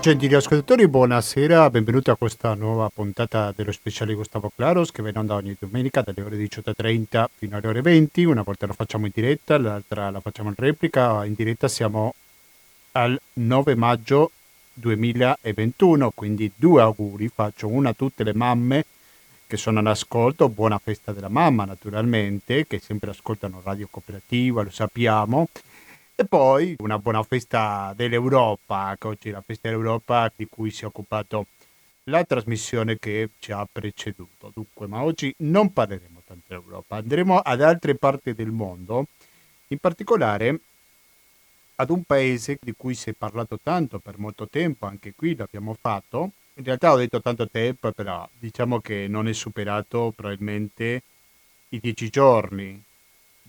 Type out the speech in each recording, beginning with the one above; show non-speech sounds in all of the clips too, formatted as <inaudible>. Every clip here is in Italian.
Gentili ascoltatori, buonasera, benvenuti a questa nuova puntata dello speciale Gustavo Claros che viene onda ogni domenica dalle ore 18.30 fino alle ore 20. Una volta lo facciamo in diretta, l'altra la facciamo in replica. In diretta siamo al 9 maggio 2021, quindi due auguri, faccio una a tutte le mamme che sono all'ascolto, buona festa della mamma naturalmente, che sempre ascoltano Radio Cooperativa, lo sappiamo, e poi una buona festa dell'Europa, che oggi la festa dell'Europa di cui si è occupato la trasmissione che ci ha preceduto. Dunque, ma oggi non parleremo tanto dell'Europa, andremo ad altre parti del mondo, in particolare ad un paese di cui si è parlato tanto per molto tempo, anche qui l'abbiamo fatto. In realtà ho detto tanto tempo, però diciamo che non è superato probabilmente i dieci giorni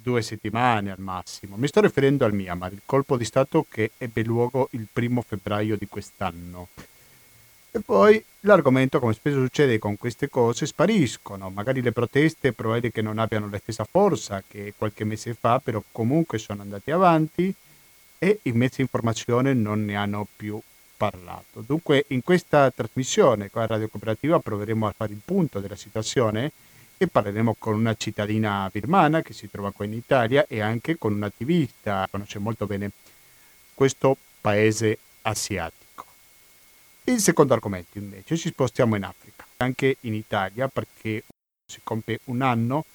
due settimane al massimo. Mi sto riferendo al Myanmar, il colpo di Stato che ebbe luogo il primo febbraio di quest'anno. E poi l'argomento, come spesso succede con queste cose, spariscono. Magari le proteste probabile che non abbiano la stessa forza che qualche mese fa, però comunque sono andati avanti e i mezzi di informazione non ne hanno più parlato. Dunque in questa trasmissione qua a Radio Cooperativa proveremo a fare il punto della situazione e parleremo con una cittadina birmana che si trova qua in Italia e anche con un attivista che conosce molto bene questo paese asiatico. Il secondo argomento invece ci spostiamo in Africa, anche in Italia perché si compie un anno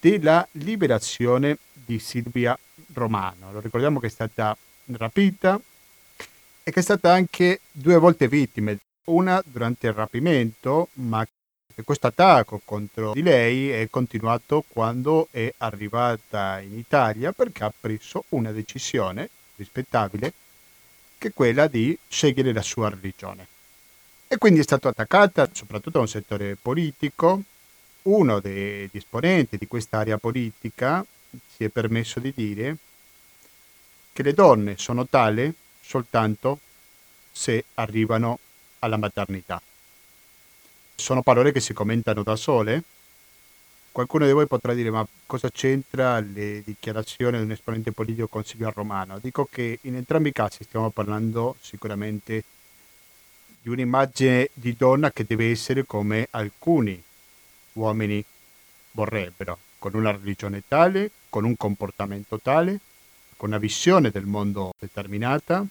della liberazione di Silvia Romano. Lo ricordiamo che è stata rapita e che è stata anche due volte vittima, una durante il rapimento, ma e questo attacco contro di lei è continuato quando è arrivata in Italia perché ha preso una decisione rispettabile che è quella di scegliere la sua religione. E quindi è stata attaccata soprattutto da un settore politico. Uno degli esponenti di quest'area politica si è permesso di dire che le donne sono tale soltanto se arrivano alla maternità. Sono parole che si commentano da sole. Qualcuno di voi potrà dire ma cosa c'entra le dichiarazioni di un esponente politico consiglio romano? Dico che in entrambi i casi stiamo parlando sicuramente di un'immagine di donna che deve essere come alcuni uomini vorrebbero, con una religione tale, con un comportamento tale, con una visione del mondo determinata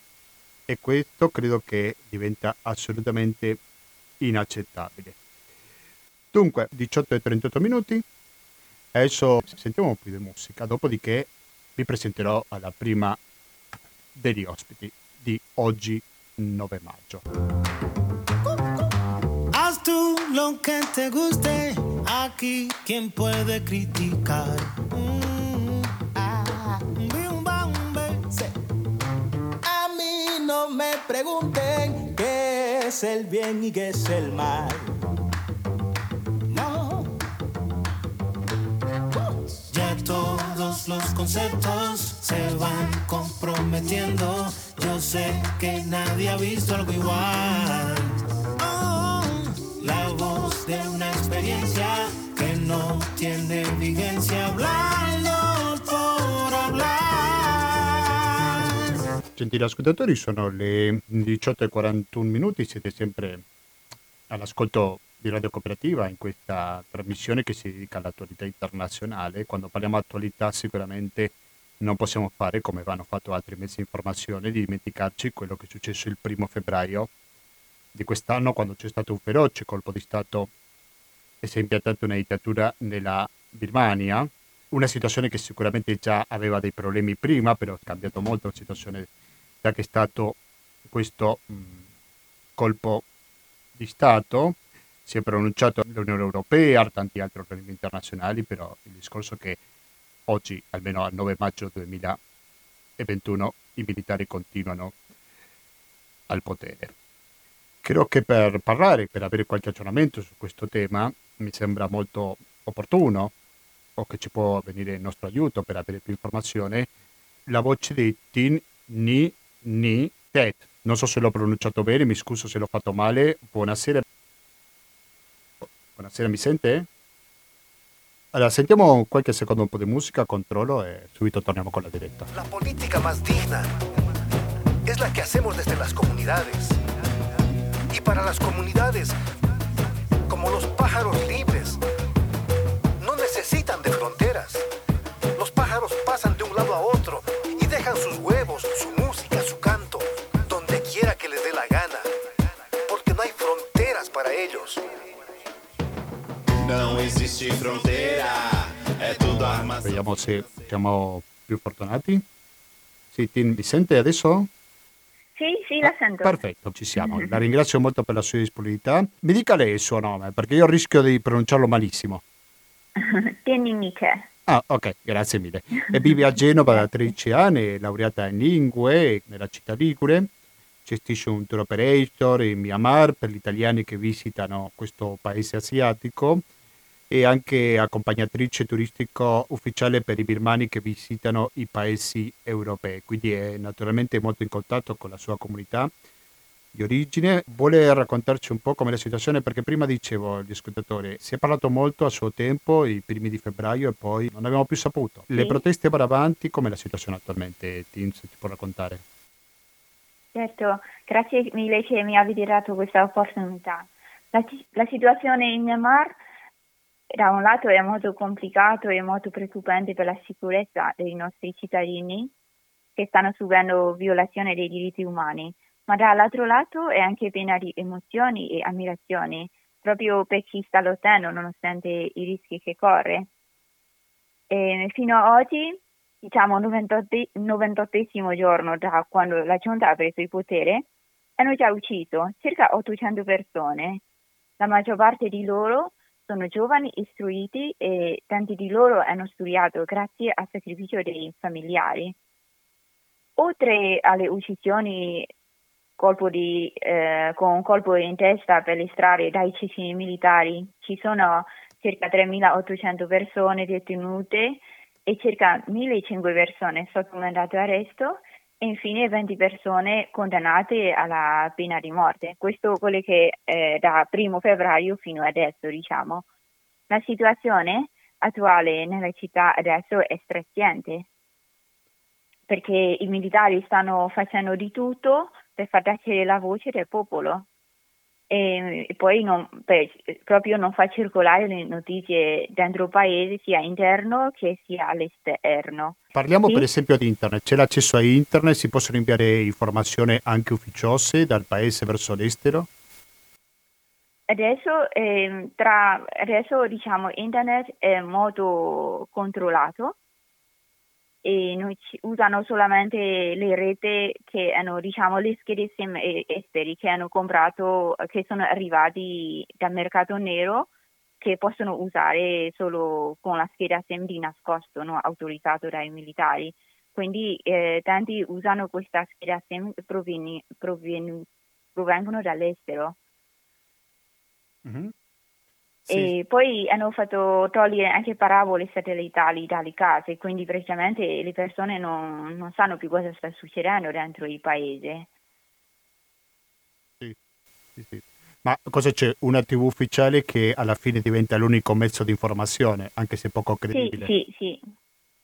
e questo credo che diventa assolutamente inaccettabile. Dunque, 18 e 38 minuti, adesso sentiamo un po' di musica, dopodiché vi presenterò alla prima degli ospiti di oggi 9 maggio. Haz tú lo que te guste, aquí quien puede criticar. Mm, ah. A mí no me pregunten qué es el bien y qué es el mal. Todos los conceptos se van comprometiendo. Yo sé que nadie ha visto algo igual. Oh, la voz de una experiencia que no tiene vigencia. Hablando por hablar. Gentili ascoltatori, sono le 18 e 41 minuti, siete sempre all'ascolto di Radio Cooperativa in questa trasmissione che si dedica all'attualità internazionale. Quando parliamo di attualità sicuramente non possiamo fare, come hanno fatto altri mezzi di informazione, di dimenticarci quello che è successo il primo febbraio di quest'anno quando c'è stato un feroce colpo di Stato e si è impiantata una dittatura nella Birmania, una situazione che sicuramente già aveva dei problemi prima, però è cambiato molto la situazione da che è stato questo mh, colpo di Stato. Si è pronunciato l'Unione Europea, tanti altri organismi internazionali, però il discorso è che oggi, almeno al 9 maggio 2021, i militari continuano al potere. Credo che per parlare, per avere qualche aggiornamento su questo tema, mi sembra molto opportuno o che ci può venire il nostro aiuto per avere più informazione, la voce di Tin Ni Ni Tet. Non so se l'ho pronunciato bene, mi scuso se l'ho fatto male. Buonasera. Buonasera, mi sente? Allora, sentiamo qualche secondo un po' di musica, controllo e subito torniamo con la diretta. La política más digna es la que hacemos desde las comunidades, Y para las comunidades, como los pájaros libres, no necesitan de fronteras. Los pájaros pasan de un lado a otro y dejan sus huevos, su música, su canto, donde quiera que les dé la gana, porque no hay fronteras para ellos. Non esiste fronteira, è tutto armato. Vediamo se siamo più fortunati. Sì, ti, mi sente adesso? Sì, sì, la sento. Perfetto, ci siamo. <laughs> La ringrazio molto per la sua disponibilità. Mi dica lei il suo nome, perché io rischio di pronunciarlo malissimo. <laughs> Tieni Miche. Ah, ok, grazie mille. E vive a Genova da <laughs> 13 anni, è laureata in lingue nella città Ligure. Gestisce un tour operator in Myanmar per gli italiani che visitano questo paese asiatico e anche accompagnatrice turistico ufficiale per i birmani che visitano i paesi europei. Quindi è naturalmente molto in contatto con la sua comunità di origine. Vuole raccontarci un po' com'è la situazione? Perché prima dicevo agli ascoltatori, si è parlato molto a suo tempo, i primi di febbraio, e poi non abbiamo più saputo. Le Sì. proteste vanno avanti, com'è la situazione attualmente? Tim, se ti può raccontare. Certo, grazie mille che mi avete dato questa opportunità. La, la situazione in Myanmar da un lato è molto complicato e molto preoccupante per la sicurezza dei nostri cittadini che stanno subendo violazione dei diritti umani, ma dall'altro lato è anche piena di emozioni e ammirazioni, proprio per chi sta lottando nonostante i rischi che corre. E fino ad oggi, diciamo 98 98esimo giorno da quando la giunta ha preso il potere, hanno già ucciso circa 800 persone. La maggior parte di loro sono giovani istruiti e tanti di loro hanno studiato grazie al sacrificio dei familiari. Oltre alle uccisioni colpo di, eh, con un colpo in testa per le strade dai cecini militari, ci sono circa 3.800 persone detenute e circa 1.500 persone sotto mandato d'arresto e infine 20 persone condannate alla pena di morte. Questo quello che è da primo febbraio fino adesso, diciamo. La situazione attuale nella città adesso è straziante perché i militari stanno facendo di tutto per far tacere la voce del popolo e, e poi non, per- proprio non fa circolare le notizie dentro il paese sia interno che sia all'esterno. Parliamo Sì. per esempio di internet. C'è l'accesso a internet? Si possono inviare informazioni anche ufficiose dal paese verso l'estero? Adesso, ehm, tra, adesso diciamo internet è molto controllato e non ci- usano solamente le reti che hanno diciamo le schede SIM esteri che hanno comprato che sono arrivati dal mercato nero che possono usare solo con la scheda SIM di nascosto non autorizzato dai militari. Quindi eh, tanti usano questa scheda SIM provieni- provengono dall'estero E poi hanno fatto togliere anche parabole satellitari dalle case, quindi praticamente le persone non, non sanno più cosa sta succedendo dentro il paese. Sì, sì. Ma cosa c'è? Una TV ufficiale che alla fine diventa l'unico mezzo di informazione, anche se poco Sì, credibile. sì, sì.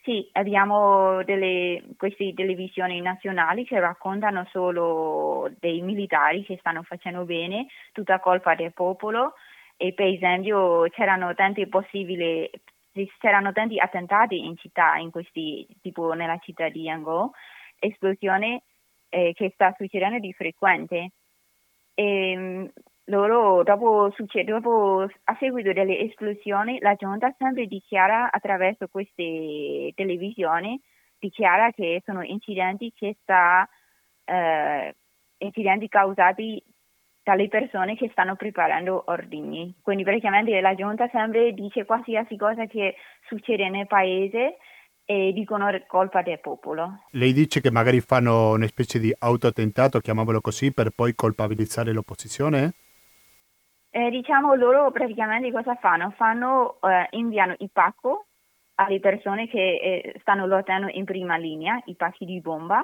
Sì, abbiamo delle, queste televisioni nazionali che raccontano solo dei militari che stanno facendo bene, tutta colpa del popolo e per esempio c'erano tanti possibili, c'erano tanti attentati in città, in questi, tipo nella città di Yangon, esplosione eh, che sta succedendo di frequente. E, mh, loro dopo, succe- dopo a seguito delle esplosioni la giunta sempre dichiara attraverso queste televisioni dichiara che sono incidenti che sta eh, incidenti causati dalle persone che stanno preparando ordini. Quindi praticamente la giunta sempre dice qualsiasi cosa che succede nel paese e dicono colpa del popolo. Lei dice che magari fanno una specie di autoattentato, chiamiamolo così, per poi colpabilizzare l'opposizione? Eh, diciamo loro praticamente cosa fanno? Fanno, eh, inviano il pacco alle persone che eh, stanno lottando in prima linea, i pacchi di bomba,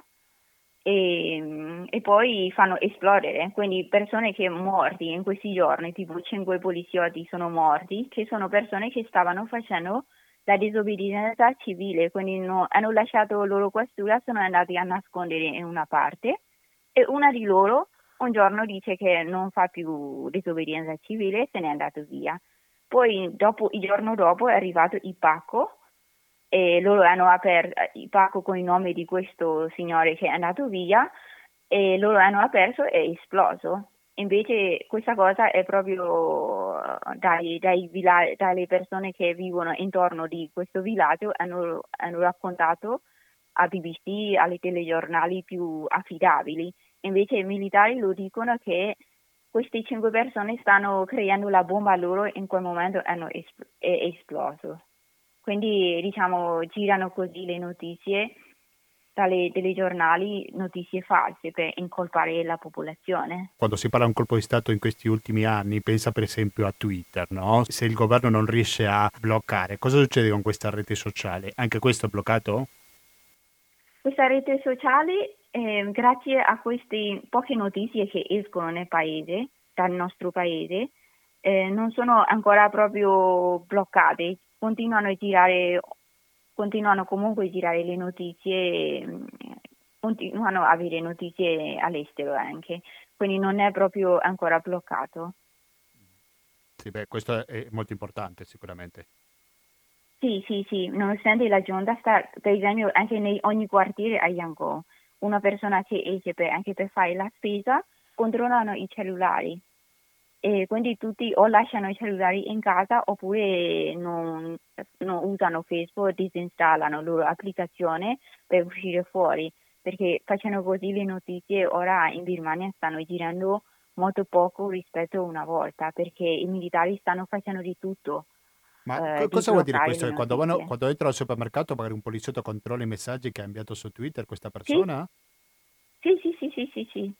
e, mm, e poi fanno esplodere. Quindi persone che morti in questi giorni, tipo cinque poliziotti sono morti, che sono persone che stavano facendo la disobbedienza civile, quindi no- hanno lasciato loro questura, sono andati a nascondere in una parte e una di loro un giorno dice che non fa più disobbedienza civile e se n'è andato via. Poi dopo, il giorno dopo è arrivato il pacco e loro hanno aperto il pacco con il nome di questo signore che è andato via e loro hanno aperto e è esploso. Invece questa cosa è proprio eh, dai, dai villa- dalle persone che vivono intorno di questo villaggio hanno, hanno raccontato a BBC, alle telegiornali più affidabili. Invece i militari lo dicono che queste cinque persone stanno creando la bomba loro in quel momento hanno es- è esploso. Quindi diciamo girano così le notizie dalle telegiornali notizie false per incolpare la popolazione. Quando si parla di un colpo di Stato in questi ultimi anni, pensa per esempio a Twitter, no? Se il governo non riesce a bloccare, cosa succede con questa rete sociale? Anche questo è bloccato? Questa rete sociale, eh, grazie a queste poche notizie che escono nel paese, dal nostro paese, eh, non sono ancora proprio bloccate, continuano a girare continuano comunque a girare le notizie, mm, continuano a avere notizie all'estero anche, quindi non è proprio ancora bloccato. Sì, beh, questo è molto importante sicuramente. Sì, sì, sì, nonostante la giunta sta, per esempio, anche in ogni quartiere a Yangon, una persona che esce per, anche per fare la spesa, controllano i cellulari e quindi tutti o lasciano i cellulari in casa oppure non, non usano Facebook, disinstallano la loro applicazione per uscire fuori, perché facendo così le notizie ora in Birmania stanno girando molto poco rispetto a una volta, perché i militari stanno facendo di tutto. Ma eh, cosa vuol dire questo? Quando, vanno, quando entrano al supermercato magari un poliziotto controlla i messaggi che ha inviato su Twitter questa persona? Sì, sì, sì, sì, sì, sì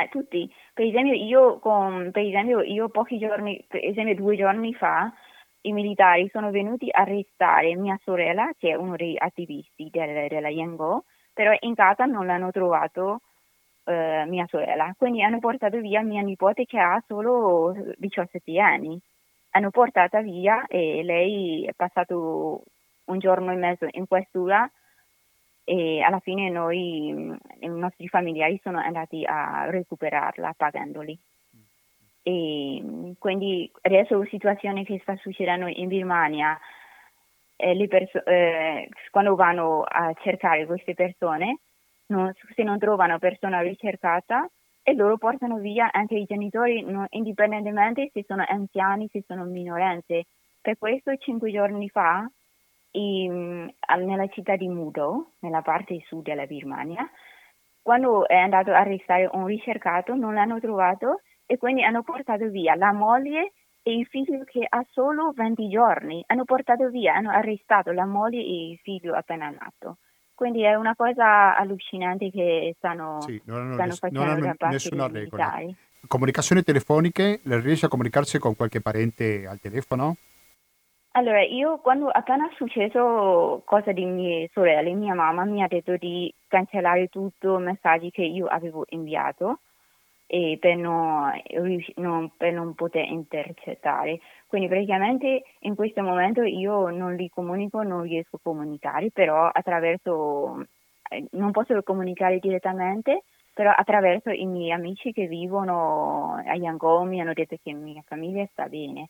eh, tutti. Per esempio, io, con, per esempio, io pochi giorni, per esempio due giorni fa, i militari sono venuti a arrestare mia sorella, che è uno dei attivisti del, della Yango, però in casa non l'hanno trovato eh, mia sorella. Quindi hanno portato via mia nipote che ha solo 17 anni. Hanno portata via e lei è passato un giorno e mezzo in questura e alla fine noi, mm, i nostri familiari sono andati a recuperarla pagandoli. E mm, quindi adesso la situazione che sta succedendo in Birmania, eh, perso- eh, quando vanno a cercare queste persone, non, se non trovano persona ricercata, e loro portano via anche i genitori, non, indipendentemente se sono anziani, se sono minorenze. Per questo cinque giorni fa in, nella città di Mudo, nella parte sud della Birmania. Quando è andato a arrestare un ricercato non l'hanno trovato e quindi hanno portato via la moglie e il figlio che ha solo 20 giorni. Hanno portato via, hanno arrestato la moglie e il figlio appena nato. Quindi è una cosa allucinante che stanno, sì, non hanno, stanno facendo non hanno da parte nessuna regola. Comunicazioni telefoniche, riesce a comunicarsi con qualche parente al telefono? Allora, io quando appena è successo cosa di mie sorelle, mia mamma mi ha detto di cancellare tutti i messaggi che io avevo inviato per, non, non, per non poter intercettare. Quindi praticamente in questo momento io non li comunico, non riesco a comunicare, però attraverso, eh, non posso comunicare direttamente, però attraverso i miei amici che vivono a Yangon mi hanno detto che mia famiglia sta bene.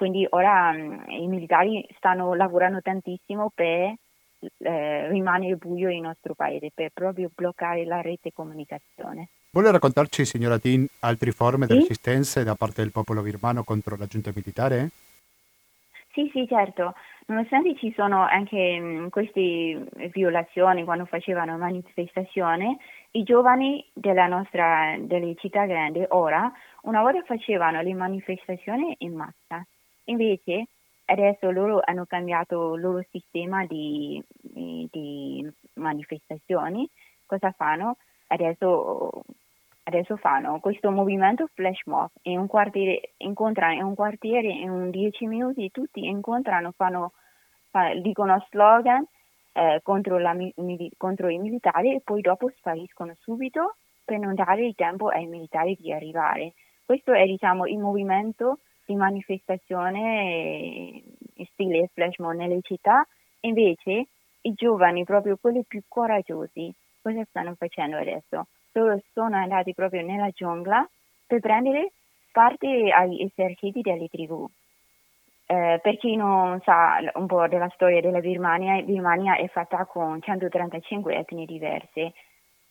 Quindi ora mh, i militari stanno lavorando tantissimo per eh, rimanere buio il nostro paese, per proprio bloccare la rete comunicazione. Vuole raccontarci, signora Tin, altre forme sì? di resistenza da parte del popolo birmano contro la giunta militare? Sì, sì, certo. Nonostante ci sono anche mh, queste violazioni quando facevano manifestazioni, i giovani della nostra, delle città grandi ora una volta facevano le manifestazioni in massa Invece adesso loro hanno cambiato il loro sistema di, di manifestazioni. Cosa fanno? Adesso, adesso, fanno questo movimento flash mob in un quartiere, incontrano in un quartiere in 10 minuti tutti incontrano, fanno, fanno, dicono slogan eh, contro, la, contro i militari e poi dopo spariscono subito per non dare il tempo ai militari di arrivare. Questo è diciamo, il movimento di manifestazione stile flash mob nelle città, invece i giovani, proprio quelli più coraggiosi, cosa stanno facendo adesso? loro sono andati proprio nella giungla per prendere parte agli eserciti delle tribù. Eh, per chi non sa un po' della storia della Birmania, Birmania è fatta con 135 etnie diverse.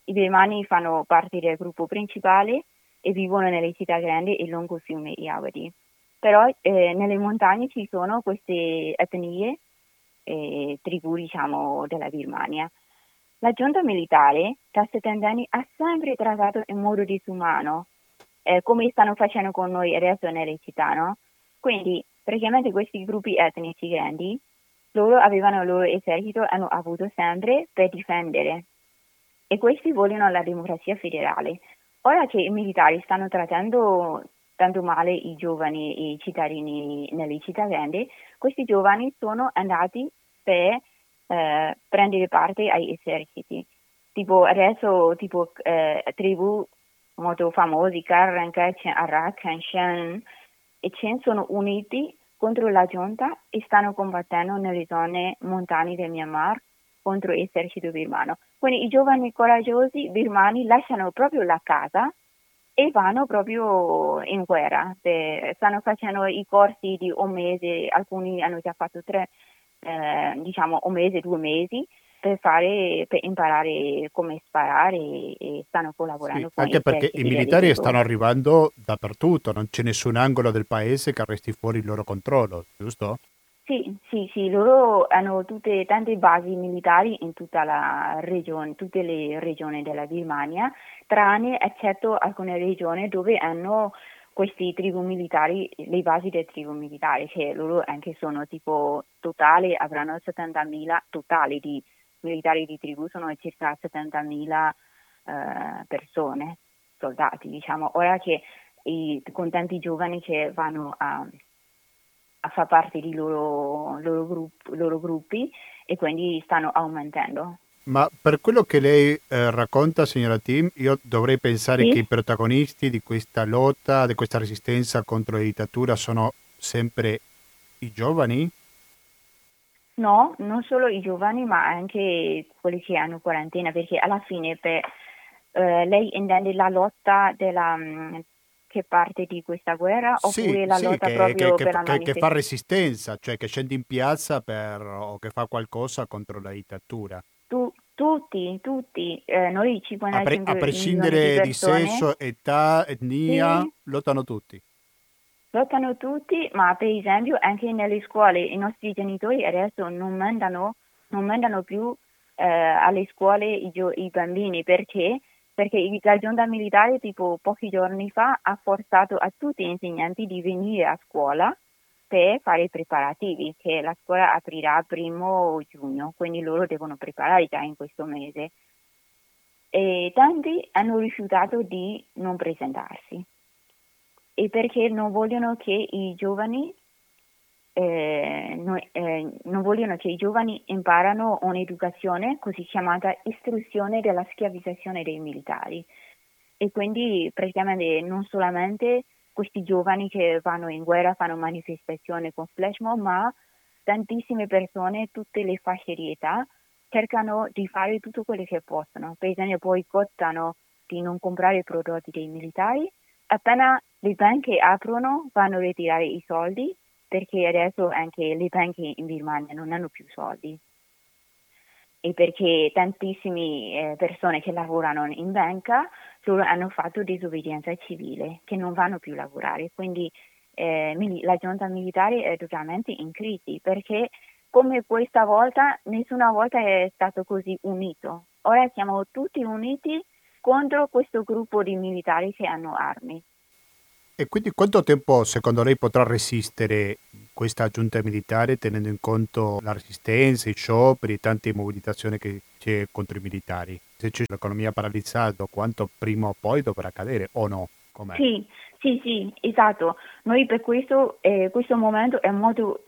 I birmani fanno parte del gruppo principale e vivono nelle città grandi e lungo il fiume Irrawaddy. Però eh, nelle montagne ci sono queste etnie e tribù, diciamo, della Birmania. La giunta militare da 70 anni ha sempre trattato in modo disumano, eh, come stanno facendo con noi adesso nelle città, no? Quindi praticamente questi gruppi etnici grandi, loro avevano il loro esercito e hanno avuto sempre per difendere. E questi vogliono la democrazia federale. Ora che i militari stanno trattando tanto male i giovani i cittadini nelle città grandi, questi giovani sono andati per eh, prendere parte ai eserciti. Tipo adesso, tipo eh, tribù molto famosi, Karanka, Arak, Shen e Chen sono uniti contro la giunta e stanno combattendo nelle zone montane del Myanmar contro l'esercito birmano. Quindi i giovani coraggiosi birmani lasciano proprio la casa e vanno proprio in guerra. stanno facendo i corsi di un mese, alcuni hanno già fatto tre, eh, diciamo un mese, due mesi per, fare, per imparare come sparare e, stanno collaborando sì, con anche perché i militari stanno arrivando dappertutto, non c'è nessun angolo del paese che resti fuori il loro controllo, giusto? Sì, sì, sì, loro hanno tutte, tante basi militari in tutta la regione, tutte le regioni della Birmania, tranne eccetto alcune regioni dove hanno questi tribù militari, le basi delle tribù militari, che loro anche sono tipo totale, avranno 70.000 totali di militari di tribù, sono circa 70.000 eh, persone, soldati, diciamo. Ora che i, con tanti giovani che vanno a, a far parte di loro, loro, grupp, loro gruppi e quindi stanno aumentando. Ma per quello che lei eh, racconta, signora Tim, io dovrei pensare sì? che i protagonisti di questa lotta, di questa resistenza contro la dittatura sono sempre i giovani? No, non solo i giovani, ma anche quelli che hanno quarantena, perché alla fine per, eh, lei intende la lotta della, mm, che parte di questa guerra sì, oppure la sì, lotta che, proprio che, per la che, che fa resistenza, cioè che scende in piazza per, o che fa qualcosa contro la dittatura? Tu, tutti, tutti, eh, noi 50 a, pre- a prescindere di, di, sesso, età, etnia, sì. lottano tutti. Lottano tutti, ma per esempio anche nelle scuole i nostri genitori adesso non mandano, non mandano più eh, alle scuole i, i bambini perché perché la giunta militare tipo pochi giorni fa ha forzato a tutti gli insegnanti di venire a scuola per fare i preparativi, che la scuola aprirà primo giugno, quindi loro devono preparare già in questo mese. E tanti hanno rifiutato di non presentarsi e perché non vogliono che i giovani eh, no, eh, non vogliono che i giovani imparano un'educazione così chiamata istruzione della schiavizzazione dei militari. E quindi praticamente non solamente questi giovani che vanno in guerra fanno manifestazioni con flash ma tantissime persone, tutte le fasce di età, cercano di fare tutto quello che possono. Per esempio, boicottano di non comprare prodotti dei militari. Appena le banche aprono, vanno a ritirare i soldi perché adesso anche le banche in Birmania non hanno più soldi. E perché tantissime eh, persone che lavorano in banca hanno fatto disobbedienza civile che non vanno più a lavorare. Quindi eh, la giunta militare è totalmente in crisi perché come questa volta nessuna volta è stato così unito. Ora siamo tutti uniti contro questo gruppo di militari che hanno armi e quindi quanto tempo secondo lei potrà resistere questa giunta militare tenendo in conto la resistenza, i scioperi tante mobilitazioni che c'è contro i militari? Se c'è l'economia paralizzata, quanto prima o poi dovrà cadere o no? Com'è? Sì, sì, sì, esatto. Noi per questo, eh, questo momento è un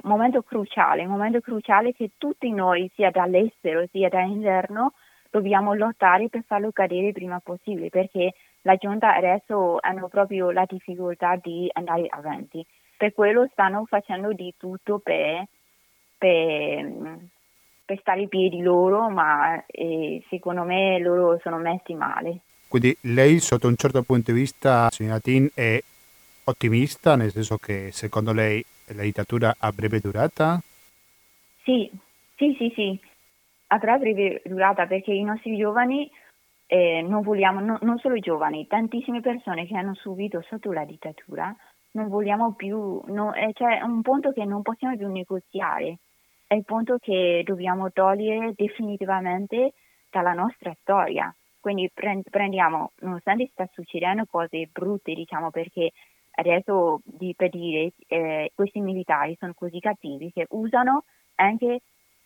momento cruciale, un momento cruciale che tutti noi, sia dall'estero sia dall'interno, dobbiamo lottare per farlo cadere prima possibile, perché la giunta adesso hanno proprio la difficoltà di andare avanti. Per quello stanno facendo di tutto per, per, per stare in piedi loro, ma eh, secondo me loro sono messi male. Quindi lei sotto un certo punto di vista, signora Tin, è ottimista, nel senso che secondo lei la dittatura ha breve durata? Sì, sì, sì, sì, avrà breve durata perché i nostri giovani eh, non vogliamo, no, non solo i giovani, tantissime persone che hanno subito sotto la dittatura, non vogliamo più, no, eh, c'è un punto che non possiamo più negoziare, è il punto che dobbiamo togliere definitivamente dalla nostra storia. Quindi prendiamo, nonostante sta succedendo cose brutte, diciamo, perché adesso di, per dire eh, questi militari sono così cattivi che usano anche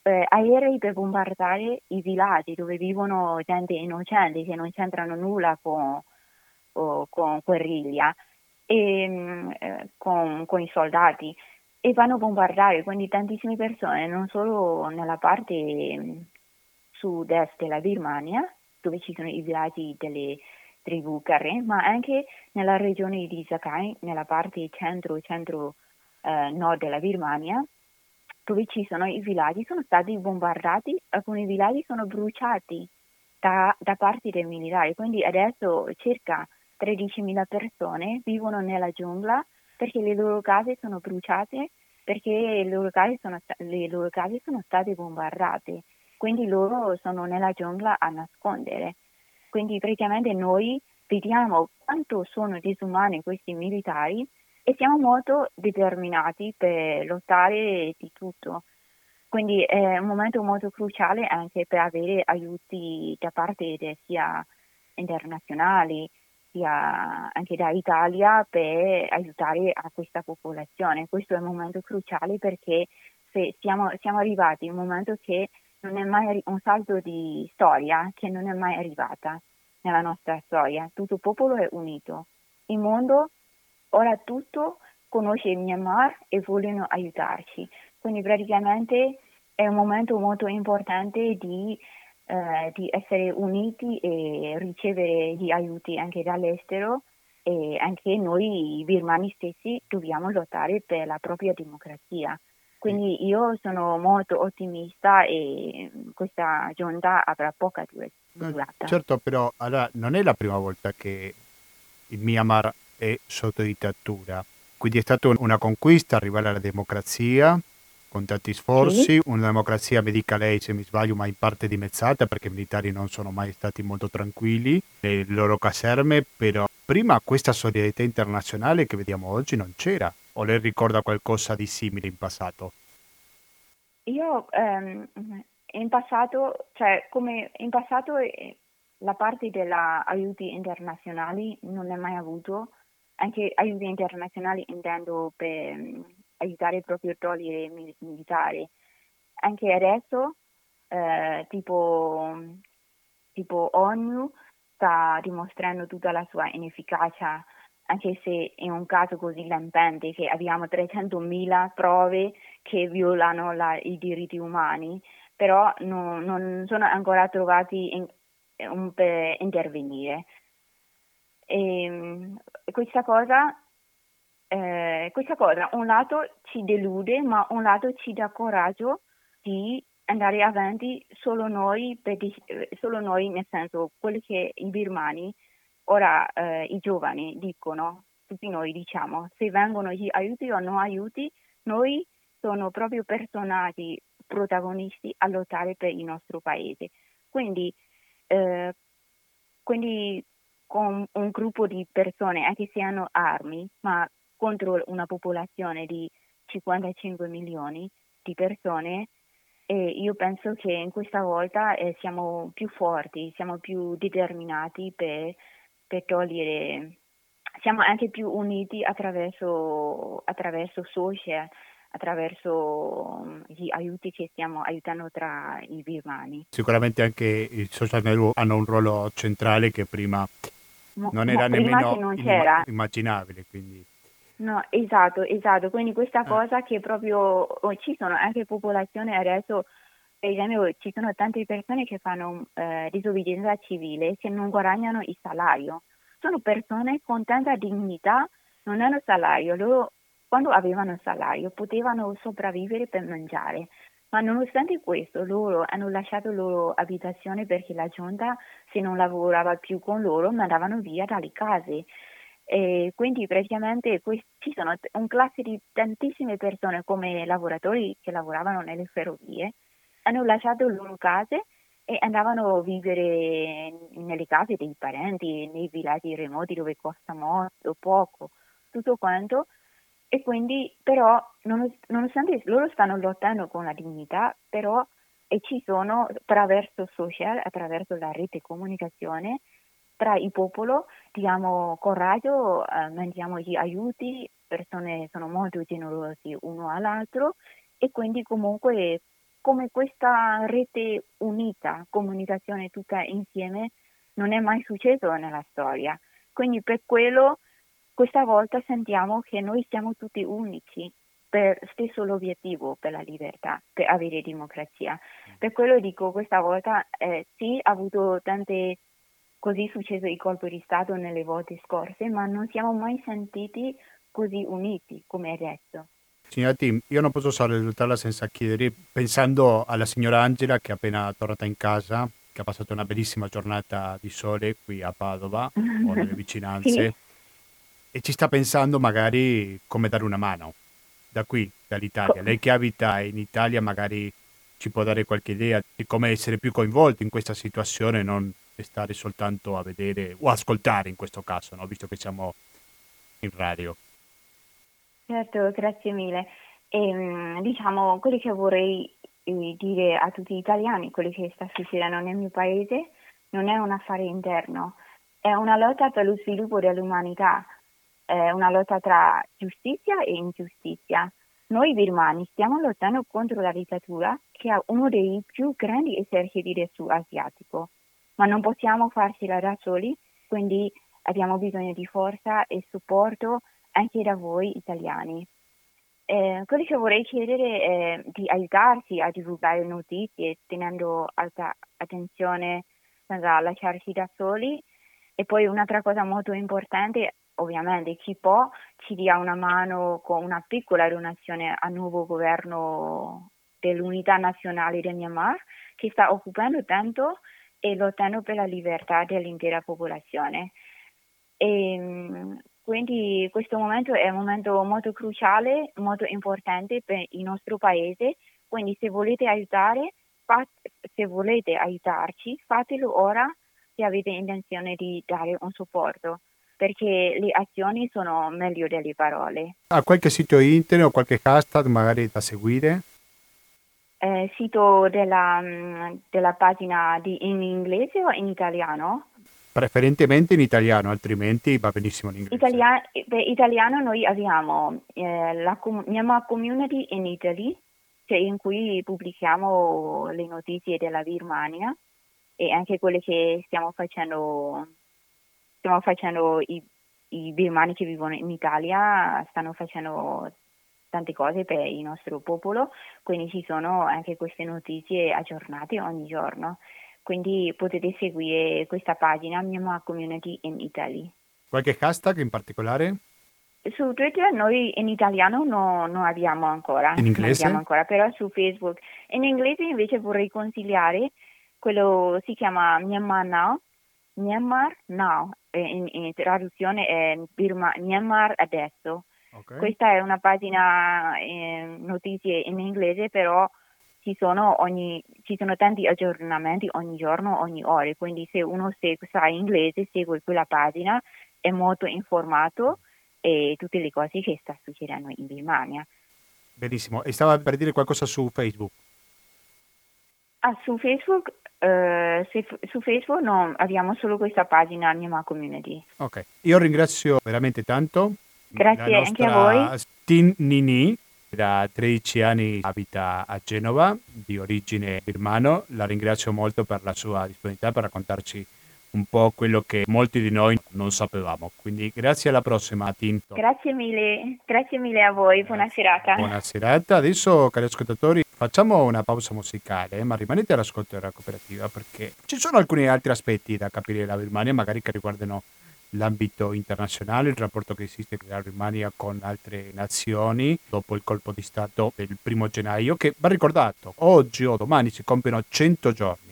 eh, aerei per bombardare i villaggi dove vivono gente innocente che non c'entrano nulla con, o, con guerriglia e mm, eh, con, con, i soldati e vanno a bombardare quindi tantissime persone non solo nella parte mm, sud-est della Birmania dove ci sono i villaggi delle tribù Karen, ma anche nella regione di Sakai, nella parte centro-centro eh, nord della Birmania, dove ci sono i villaggi, sono stati bombardati, alcuni villaggi sono bruciati da, da parte dei militari, quindi adesso circa 13.000 persone vivono nella giungla perché le loro case sono bruciate, perché le loro case sono, le loro case sono state bombardate, quindi loro sono nella giungla a nascondere. Quindi praticamente noi vediamo quanto sono disumani questi militari e siamo molto determinati per lottare di tutto. Quindi è un momento molto cruciale anche per avere aiuti da parte de, sia internazionali sia anche dall'Italia per aiutare a questa popolazione. Questo è un momento cruciale perché siamo, siamo arrivati in un momento che non è mai un salto di storia che non è mai arrivata nella nostra storia. Tutto il popolo è unito. Il mondo ora tutto conosce il Myanmar e vogliono aiutarci. Quindi praticamente è un momento molto importante di, eh, di essere uniti e ricevere gli aiuti anche dall'estero e anche noi birmani stessi dobbiamo lottare per la propria democrazia. Quindi io sono molto ottimista e questa giunta avrà poca durata. Certo, però allora, non è la prima volta che il Myanmar è sotto dittatura, quindi è stata una conquista arrivare alla democrazia con tanti sforzi, sì. una democrazia, mi dica lei se mi sbaglio, ma in parte dimezzata perché i militari non sono mai stati molto tranquilli nelle loro caserme, però prima questa solidarietà internazionale che vediamo oggi non c'era. O lei ricorda qualcosa di simile in passato? Io ehm, in passato, cioè come in passato eh, la parte della aiuti internazionali non è mai avuto, anche aiuti internazionali intendo per um, aiutare proprio a togliere i militari. Anche adesso, eh, tipo, tipo ONU sta dimostrando tutta la sua inefficacia anche se in un caso così lampante che abbiamo 300.000 prove che violano la, i diritti umani, però no, non sono ancora trovati in, in, per intervenire. E, ehm, questa cosa, eh, questa cosa, un lato ci delude, ma un lato ci dà coraggio di andare avanti solo noi, per, solo noi nel senso quelli che i birmani Ora eh, i giovani dicono, tutti noi diciamo, se vengono gli aiuti o non aiuti, noi sono proprio personaggi protagonisti a lottare per il nostro paese. Quindi, eh, quindi con un gruppo di persone, anche se hanno armi, ma contro una popolazione di 55 milioni di persone, e io penso che in questa volta eh, siamo più forti, siamo più determinati per per togliere, siamo anche più uniti attraverso, attraverso social, attraverso mm, gli aiuti che stiamo aiutando tra i birmani. Sicuramente anche i social network hanno un ruolo centrale che prima no, non era nemmeno non in, immaginabile. Quindi. No, esatto, esatto. Quindi questa eh. cosa che proprio oh, ci sono anche popolazioni adesso per esempio ci sono tante persone che fanno eh, disobbedienza civile che non guadagnano il salario. Sono persone con tanta dignità, non hanno salario. Loro quando avevano salario potevano sopravvivere per mangiare, Ma nonostante questo, loro hanno lasciato la loro abitazione perché la giunta, se non lavorava più con loro, mandavano via dalle case. E quindi praticamente ci sono un classe di tantissime persone come lavoratori che lavoravano nelle ferrovie, hanno lasciato le loro case e andavano a vivere nelle case dei parenti, nei villaggi remoti dove costa molto, poco, tutto quanto. E quindi però nonostante loro stanno lottando con la dignità, però ci sono attraverso social, attraverso la rete comunicazione, tra il popolo diamo coraggio, eh, mandiamo gli aiuti, persone sono molto generosi uno all'altro e quindi comunque come questa rete unita, comunicazione tutta insieme, non è mai successo nella storia. Quindi per quello questa volta sentiamo che noi siamo tutti unici per stesso l'obiettivo, per la libertà, per avere democrazia. Per quello dico questa volta eh, sì, ha avuto tante Così successo il colpo di Stato nelle volte scorse, ma non siamo mai sentiti così uniti come adesso. Signora Tim, io non posso salutarla senza chiedere, pensando alla signora Angela che è appena tornata in casa, che ha passato una bellissima giornata di sole qui a Padova o nelle <laughs> vicinanze, sì. E ci sta pensando magari come dare una mano da qui, dall'Italia. Lei che abita in Italia magari ci può dare qualche idea di come essere più coinvolti in questa situazione, non e stare soltanto a vedere o ascoltare in questo caso, no? visto che siamo in radio. Certo, grazie mille. E, ehm, diciamo, quello che vorrei eh, dire a tutti gli italiani, quello che sta succedendo nel mio paese, non è un affare interno, è una lotta per lo sviluppo dell'umanità, è una lotta tra giustizia e ingiustizia. Noi birmani stiamo lottando contro la dittatura che ha uno dei più grandi eserciti del sud asiatico ma non possiamo farcela da soli, quindi abbiamo bisogno di forza e supporto anche da voi italiani. Eh, quello che vorrei chiedere è di aiutarci a divulgare notizie tenendo alta attenzione senza lasciarci da soli e poi un'altra cosa molto importante ovviamente chi può ci dia una mano con una piccola donazione al nuovo governo dell'unità nazionale del Myanmar che sta occupando tanto e lottano per la libertà dell'intera popolazione. E, mm, quindi questo momento è un momento molto cruciale, molto importante per il nostro paese, quindi se volete aiutare, fat, se volete aiutarci, fatelo ora se avete intenzione di dare un supporto, perché le azioni sono meglio delle parole. Ha qualche sito internet o qualche hashtag magari da seguire? eh, sito della, mm, della pagina di, in inglese o in italiano? Preferentemente in italiano, altrimenti va benissimo in inglese. Italia- per italiano noi abbiamo eh, la com- Myanmar Community in Italy, cioè in cui pubblichiamo le notizie della Birmania e anche quelle che stiamo facendo, stiamo facendo i, i birmani che vivono in Italia stanno facendo tante cose per il nostro popolo, quindi ci sono anche queste notizie aggiornate ogni giorno. Quindi potete seguire questa pagina Myanmar Community in Italy. Qualche hashtag in particolare? Su Twitter noi in italiano no, non abbiamo ancora. In inglese? ancora, però su Facebook. In inglese invece vorrei consigliare quello si chiama Myanmar Now. Myanmar Now, in, in traduzione è Birma, Myanmar adesso. Okay. Questa è una pagina eh, notizie in inglese, però ci sono, ogni, ci sono, tanti aggiornamenti ogni giorno, ogni ora, quindi se uno sa inglese segue quella pagina, è molto informato e tutte le cose che sta succedendo in Birmania. Benissimo, e stava per dire qualcosa su Facebook? Ah, su Facebook, eh, se, su Facebook no, abbiamo solo questa pagina Anima Community. Ok, io ringrazio veramente tanto Grazie anche a voi. Tin Nini, da 13 anni abita a Genova, di origine birmano. La ringrazio molto per la sua disponibilità per raccontarci un po' quello che molti di noi non sapevamo. Quindi grazie alla prossima, Tinto. Grazie mille, grazie mille a voi, buona serata. Buona serata. Adesso, cari ascoltatori, facciamo una pausa musicale, ma rimanete all'ascolto della cooperativa perché ci sono alcuni altri aspetti da capire della Birmania, magari che riguardano l'ambito internazionale, il rapporto che esiste tra la Birmania con altre nazioni dopo il colpo di Stato del primo gennaio, che va ricordato, oggi o domani si compiono 100 giorni.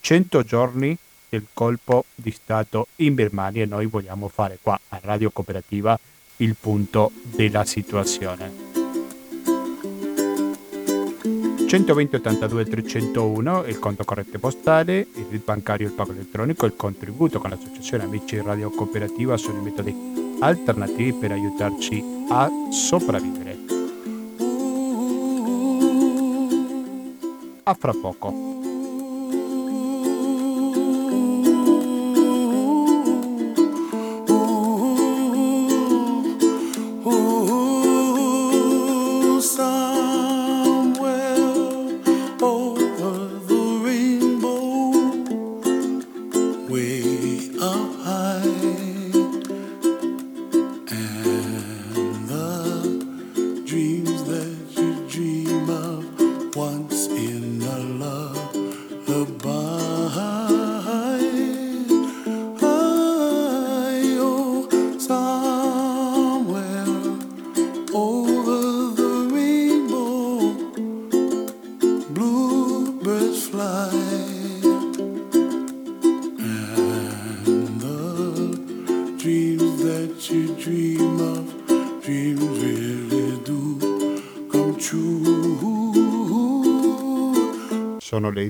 100 giorni del colpo di Stato in Birmania e noi vogliamo fare qua a Radio Cooperativa il punto della situazione. 120 82 301 il conto corrente postale, il RID bancario, il pago elettronico, il contributo con l'associazione Amici Radio Cooperativa sono i metodi alternativi per aiutarci a sopravvivere. A fra poco.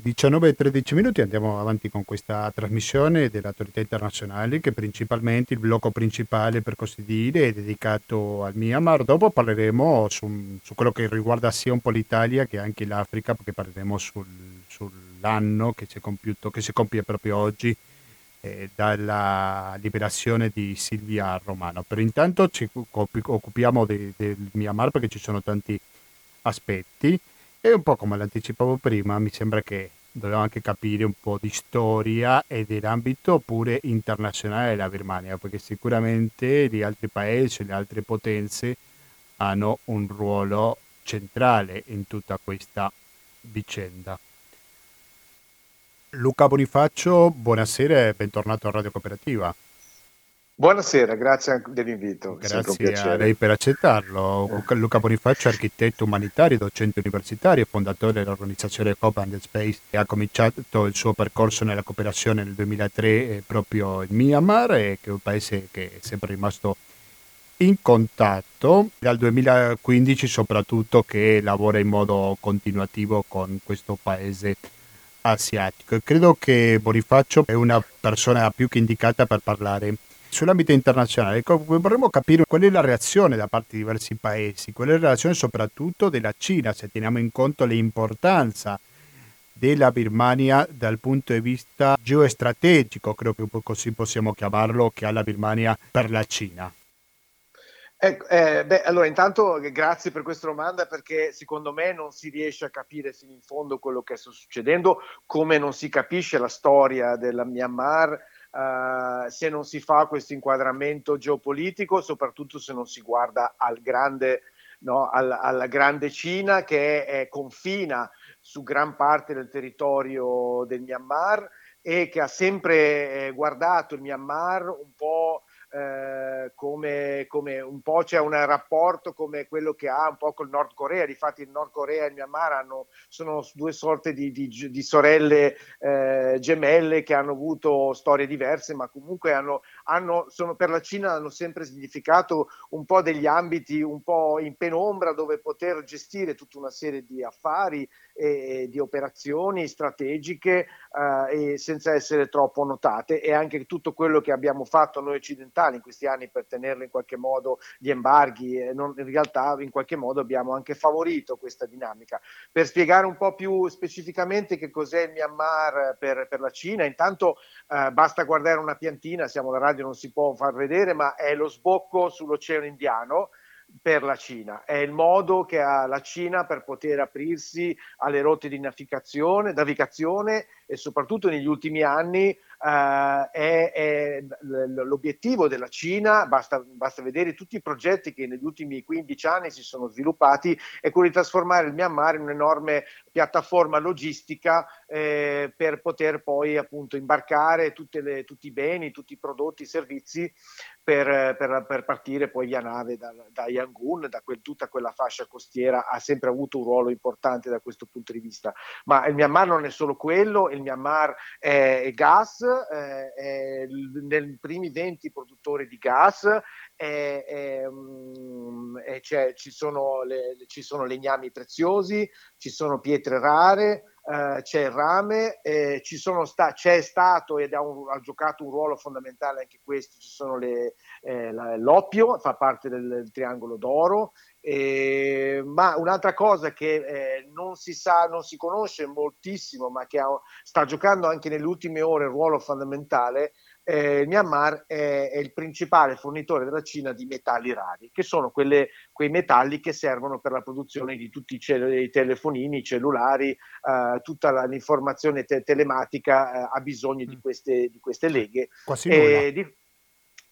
19 e 13 minuti, andiamo avanti con questa trasmissione delle autorità internazionali che principalmente il blocco principale per così dire è dedicato al Myanmar. Dopo parleremo su, su quello che riguarda sia un po' l'Italia che anche l'Africa perché parleremo sul, sull'anno che si, compiuto, che si compie proprio oggi eh, dalla liberazione di Silvia Romano. Per intanto ci occupiamo de, del Myanmar perché ci sono tanti aspetti. E un po' come l'anticipavo prima, mi sembra che dobbiamo anche capire un po' di storia e dell'ambito pure internazionale della Birmania, perché sicuramente gli altri paesi, le altre potenze hanno un ruolo centrale in tutta questa vicenda. Luca Bonifacio, buonasera e bentornato a Radio Cooperativa. Buonasera, grazie dell'invito. Grazie a lei per accettarlo. Luca Bonifacio, architetto umanitario, docente universitario, fondatore dell'organizzazione Coop and Space e ha cominciato il suo percorso nella cooperazione nel 2003 eh, proprio in Myanmar, che è un paese che è sempre rimasto in contatto dal 2015 soprattutto che lavora in modo continuativo con questo paese asiatico. Credo che Bonifacio è una persona più che indicata per parlare sull'ambito internazionale, vorremmo capire qual è la reazione da parte di diversi paesi, qual è la reazione soprattutto della Cina, se teniamo in conto l'importanza della Birmania dal punto di vista geostrategico, credo che così possiamo chiamarlo, che ha la Birmania per la Cina. Ecco, eh, beh, allora intanto grazie per questa domanda perché secondo me non si riesce a capire fino in fondo quello che sta succedendo, come non si capisce la storia della Myanmar Uh, se non si fa questo inquadramento geopolitico, soprattutto se non si guarda al grande, no, al, alla grande Cina che è, è, confina su gran parte del territorio del Myanmar e che ha sempre eh, guardato il Myanmar un po' Eh, come, come, un po' c'è un rapporto come quello che ha un po' col Nord Corea, difatti il Nord Corea e il Myanmar hanno, sono due sorte di, di, di sorelle eh, gemelle che hanno avuto storie diverse, ma comunque hanno, hanno, sono, per la Cina hanno sempre significato un po' degli ambiti un po' in penombra dove poter gestire tutta una serie di affari e di operazioni strategiche eh, e senza essere troppo notate. E anche tutto quello che abbiamo fatto noi occidentali in questi anni per tenerlo in qualche modo gli embarghi eh, non, in realtà in qualche modo abbiamo anche favorito questa dinamica per spiegare un po' più specificamente che cos'è il Myanmar per, per la Cina intanto eh, basta guardare una piantina siamo alla radio non si può far vedere ma è lo sbocco sull'oceano indiano per la Cina. È il modo che ha la Cina per poter aprirsi alle rotte di navigazione, navigazione e soprattutto negli ultimi anni Uh, è, è, l'obiettivo della Cina, basta, basta, vedere tutti i progetti che negli ultimi 15 anni si sono sviluppati, è quello di trasformare il Myanmar in un'enorme piattaforma logistica eh, per poter poi appunto imbarcare le, tutti i beni, tutti i prodotti, i servizi per, per, per partire poi via nave da, da Yangon, da quel, tutta quella fascia costiera, ha sempre avuto un ruolo importante da questo punto di vista. Ma il Myanmar non è solo quello, il Myanmar è, è gas, eh, è nei primi 20 produttori di gas, è, è, um, ci, sono le, ci sono legnami preziosi, ci sono pietre rare, Uh, c'è il rame, eh, sta- c'è stato ed ha, un, ha, giocato un ruolo fondamentale anche questo, ci sono le, eh, la, l'oppio, fa parte del, del triangolo d'oro, eh, ma un'altra cosa che eh, non si sa, non si conosce moltissimo, ma che ha, sta giocando anche nelle ultime ore un ruolo fondamentale, eh, il Myanmar è, è, il principale fornitore della Cina di metalli rari, che sono quelle, quei metalli che servono per la produzione di tutti i, cell- i telefonini, i cellulari, eh, tutta la, l'informazione te- telematica eh, ha bisogno di mm. queste, di queste leghe. Quasi nulla. Di,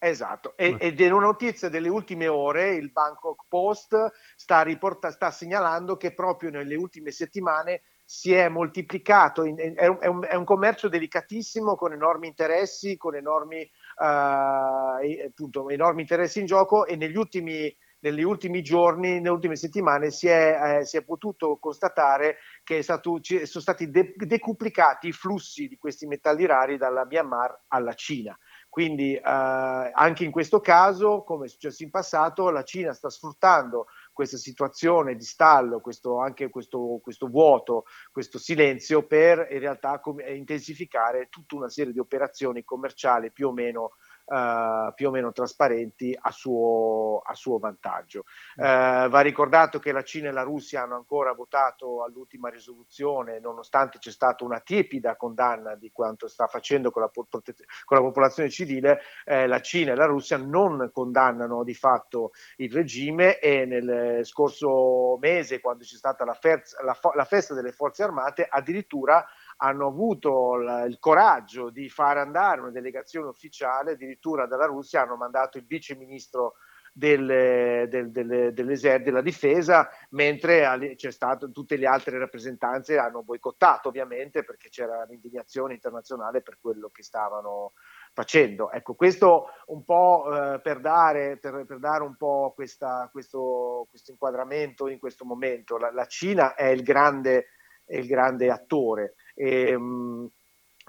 Esatto, e, ed in una notizia delle ultime ore il Bangkok Post sta, riporta, sta segnalando che proprio nelle ultime settimane si è moltiplicato, in, è, un, è, un, commercio delicatissimo con enormi interessi, con enormi, uh, appunto, enormi interessi in gioco e negli ultimi, negli ultimi giorni, nelle ultime settimane si è, eh, si è potuto constatare che stato, sono stati de- decuplicati i flussi di questi metalli rari dalla Myanmar alla Cina. Quindi eh, anche in questo caso, come è successo in passato, la Cina sta sfruttando questa situazione di stallo, questo, anche questo, questo, vuoto, questo silenzio per in realtà intensificare tutta una serie di operazioni commerciali più o meno Uh, più o meno trasparenti a suo, a suo vantaggio. Uh, va ricordato che la Cina e la Russia hanno ancora votato all'ultima risoluzione, nonostante c'è stata una tiepida condanna di quanto sta facendo con la, prote- con la popolazione civile, eh, la Cina e la Russia non condannano di fatto il regime e nel scorso mese, quando c'è stata la, ferz- la, fo- la festa delle forze armate, addirittura hanno avuto il coraggio di far andare una delegazione ufficiale, addirittura dalla Russia hanno mandato il vice ministro del, del, del, dell'esercito della difesa, mentre c'è stato, tutte le altre rappresentanze hanno boicottato ovviamente perché c'era l'indignazione internazionale per quello che stavano facendo. Ecco, questo un po' eh, per, dare, per, per, dare, un po' questa, questo, questo, inquadramento in questo momento. La, la Cina è il grande, è il grande attore. E, ehm,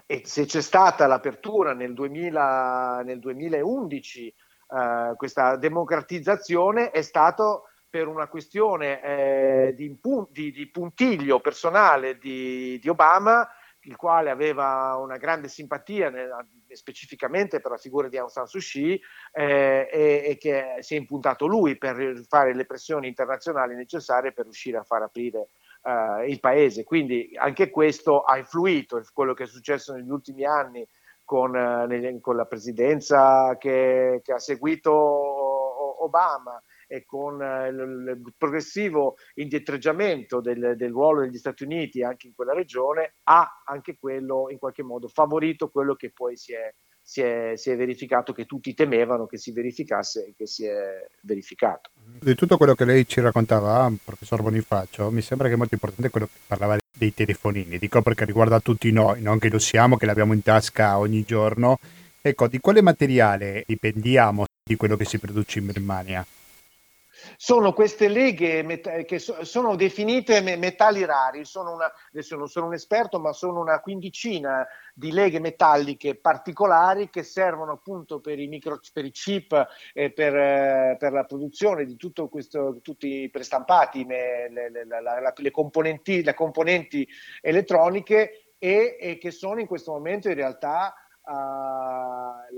e se c'è stata l'apertura nel, 2000, nel 2011, eh, questa democratizzazione è stato per una questione eh, di, di, di, puntiglio personale di, di, Obama, il quale aveva una grande simpatia nel, specificamente per la figura di Aung San Suu Kyi eh, e, e, che si è impuntato lui per fare le pressioni internazionali necessarie per riuscire a far aprire eh, il paese. Quindi anche questo ha influito, quello che è successo negli ultimi anni con, eh, con la presidenza che, che, ha seguito Obama e con eh, il, progressivo indietreggiamento del, del, ruolo degli Stati Uniti anche in quella regione, ha anche quello in qualche modo favorito quello che poi si è, si è, si è, verificato che tutti temevano che si verificasse e che si è verificato. Di tutto quello che lei ci raccontava, professor Bonifacio, mi sembra che è molto importante quello che parlava dei telefonini, dico perché riguarda tutti noi, non che lo siamo, che l'abbiamo in tasca ogni giorno. Ecco, di quale materiale dipendiamo di quello che si produce in Birmania? Sono queste leghe met- che so- sono definite me- metalli rari, sono una, adesso non sono un esperto, ma sono una quindicina di leghe metalliche particolari che servono appunto per i, micro, per i chip e per, eh, per, la produzione di tutto questo, tutti i prestampati, le, le, la, la, le, componenti, le componenti elettroniche e, e, che sono in questo momento in realtà uh,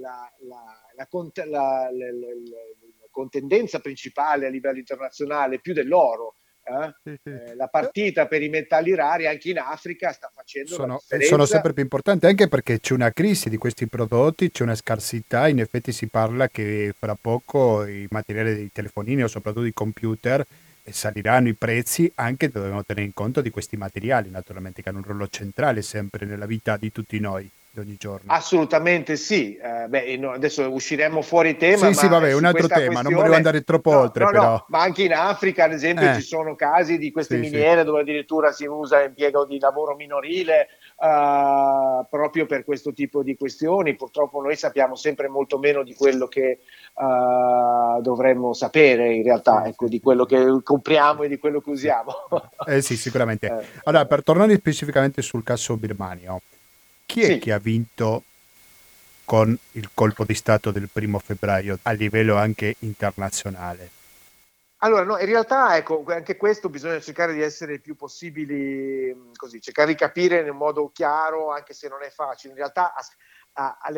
la, la, la, contendenza principale a livello internazionale più dell'oro. Eh? Eh, la partita per i metalli rari anche in Africa sta facendo sono, sono sempre più importanti anche perché c'è una crisi di questi prodotti, c'è una scarsità, in effetti si parla che fra poco i materiali dei telefonini o soprattutto i computer saliranno i prezzi, anche dobbiamo tenere in conto di questi materiali, naturalmente, che hanno un ruolo centrale sempre nella vita di tutti noi ogni giorno. Assolutamente sì. Eh, beh, no, adesso usciremo fuori tema. Sì, sì, vabbè, un altro tema, non volevo andare troppo no, oltre, no, però. Ma anche in Africa, ad esempio, eh. ci sono casi di queste sì, miniere sì. dove addirittura si usa impiego di lavoro minorile uh, proprio per questo tipo di questioni. Purtroppo noi sappiamo sempre molto meno di quello che uh, dovremmo sapere in realtà, ecco, di quello che compriamo e di quello che usiamo. eh sì, sicuramente. <laughs> Eh. Allora, per tornare specificamente sul caso Birmania, chi è sì. che ha vinto con il colpo di Stato del primo febbraio a livello anche internazionale? Allora, no, in realtà, ecco, anche questo bisogna cercare di essere il più possibili, così, cercare di capire in modo chiaro, anche se non è facile. In realtà,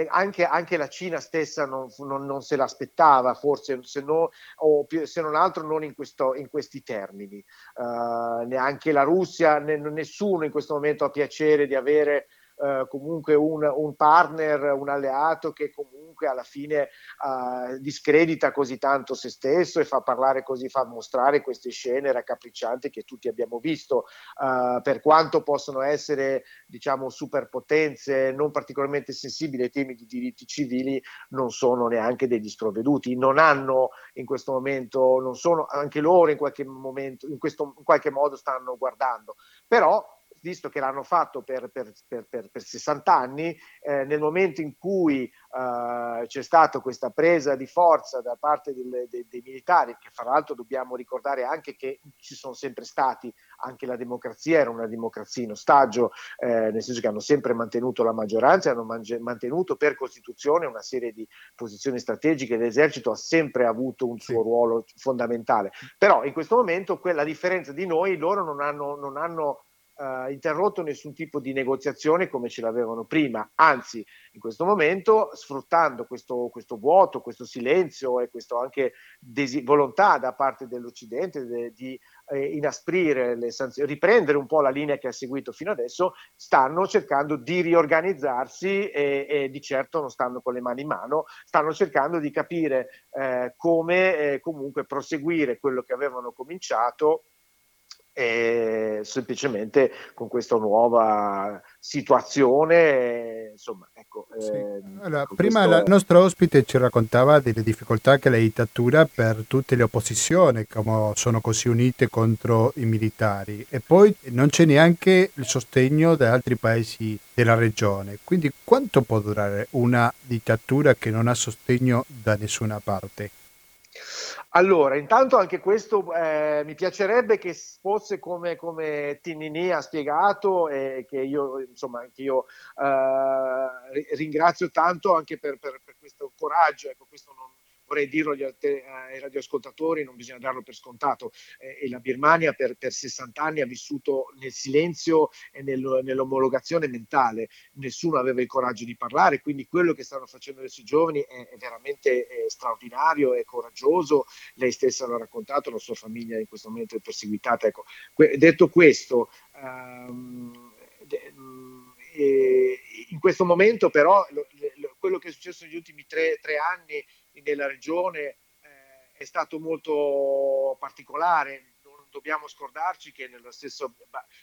anche, anche la Cina stessa non, non, non se l'aspettava, forse, se, no, o se non altro non in, questo, in questi termini. Uh, neanche la Russia, ne, nessuno in questo momento ha piacere di avere eh, comunque un, un, partner, un alleato che comunque alla fine eh, discredita così tanto se stesso e fa parlare così, fa mostrare queste scene raccapriccianti che tutti abbiamo visto, eh, per quanto possono essere diciamo superpotenze non particolarmente sensibili ai temi di diritti civili, non sono neanche degli sprovveduti, non hanno in questo momento, non sono anche loro in qualche momento, in, questo, in qualche modo stanno guardando, però visto che l'hanno fatto per, per, per, per 60 anni, eh, nel momento in cui eh, c'è stata questa presa di forza da parte del, de, dei militari, che fra l'altro dobbiamo ricordare anche che ci sono sempre stati, anche la democrazia era una democrazia in ostaggio, eh, nel senso che hanno sempre mantenuto la maggioranza, hanno mange- mantenuto per Costituzione una serie di posizioni strategiche, l'esercito ha sempre avuto un suo ruolo fondamentale, però in questo momento quella differenza di noi, loro non hanno, non hanno uh, interrotto nessun tipo di negoziazione come ce l'avevano prima, anzi in questo momento sfruttando questo, questo vuoto, questo silenzio e questa anche desi- volontà da parte dell'Occidente de- di eh, inasprire le sanzioni, riprendere un po' la linea che ha seguito fino adesso, stanno cercando di riorganizzarsi e, e di certo non stanno con le mani in mano, stanno cercando di capire eh, come eh, comunque proseguire quello che avevano cominciato e semplicemente con questa nuova situazione insomma ecco sì. eh, allora, prima questo... il nostro ospite ci raccontava delle difficoltà che la dittatura per tutte le opposizioni come sono così unite contro i militari e poi non c'è neanche il sostegno da altri paesi della regione quindi quanto può durare una dittatura che non ha sostegno da nessuna parte allora, intanto anche questo eh, mi piacerebbe che fosse come, come Tinini ha spiegato e che io, insomma, che io eh, ringrazio tanto anche per, per, per questo coraggio. Ecco, questo non, vorrei dirlo agli, ai radioascoltatori, non bisogna darlo per scontato, eh, e la Birmania per, per, 60 anni ha vissuto nel silenzio e nel, nell'omologazione mentale, nessuno aveva il coraggio di parlare, quindi quello che stanno facendo questi giovani è, è veramente è straordinario, è coraggioso, lei stessa l'ha raccontato, la sua famiglia in questo momento è perseguitata. Ecco, que- detto questo, um, de- in questo momento però lo, lo, quello che è successo negli ultimi tre, tre anni nella regione eh, è stato molto particolare. Non dobbiamo scordarci che nello stesso,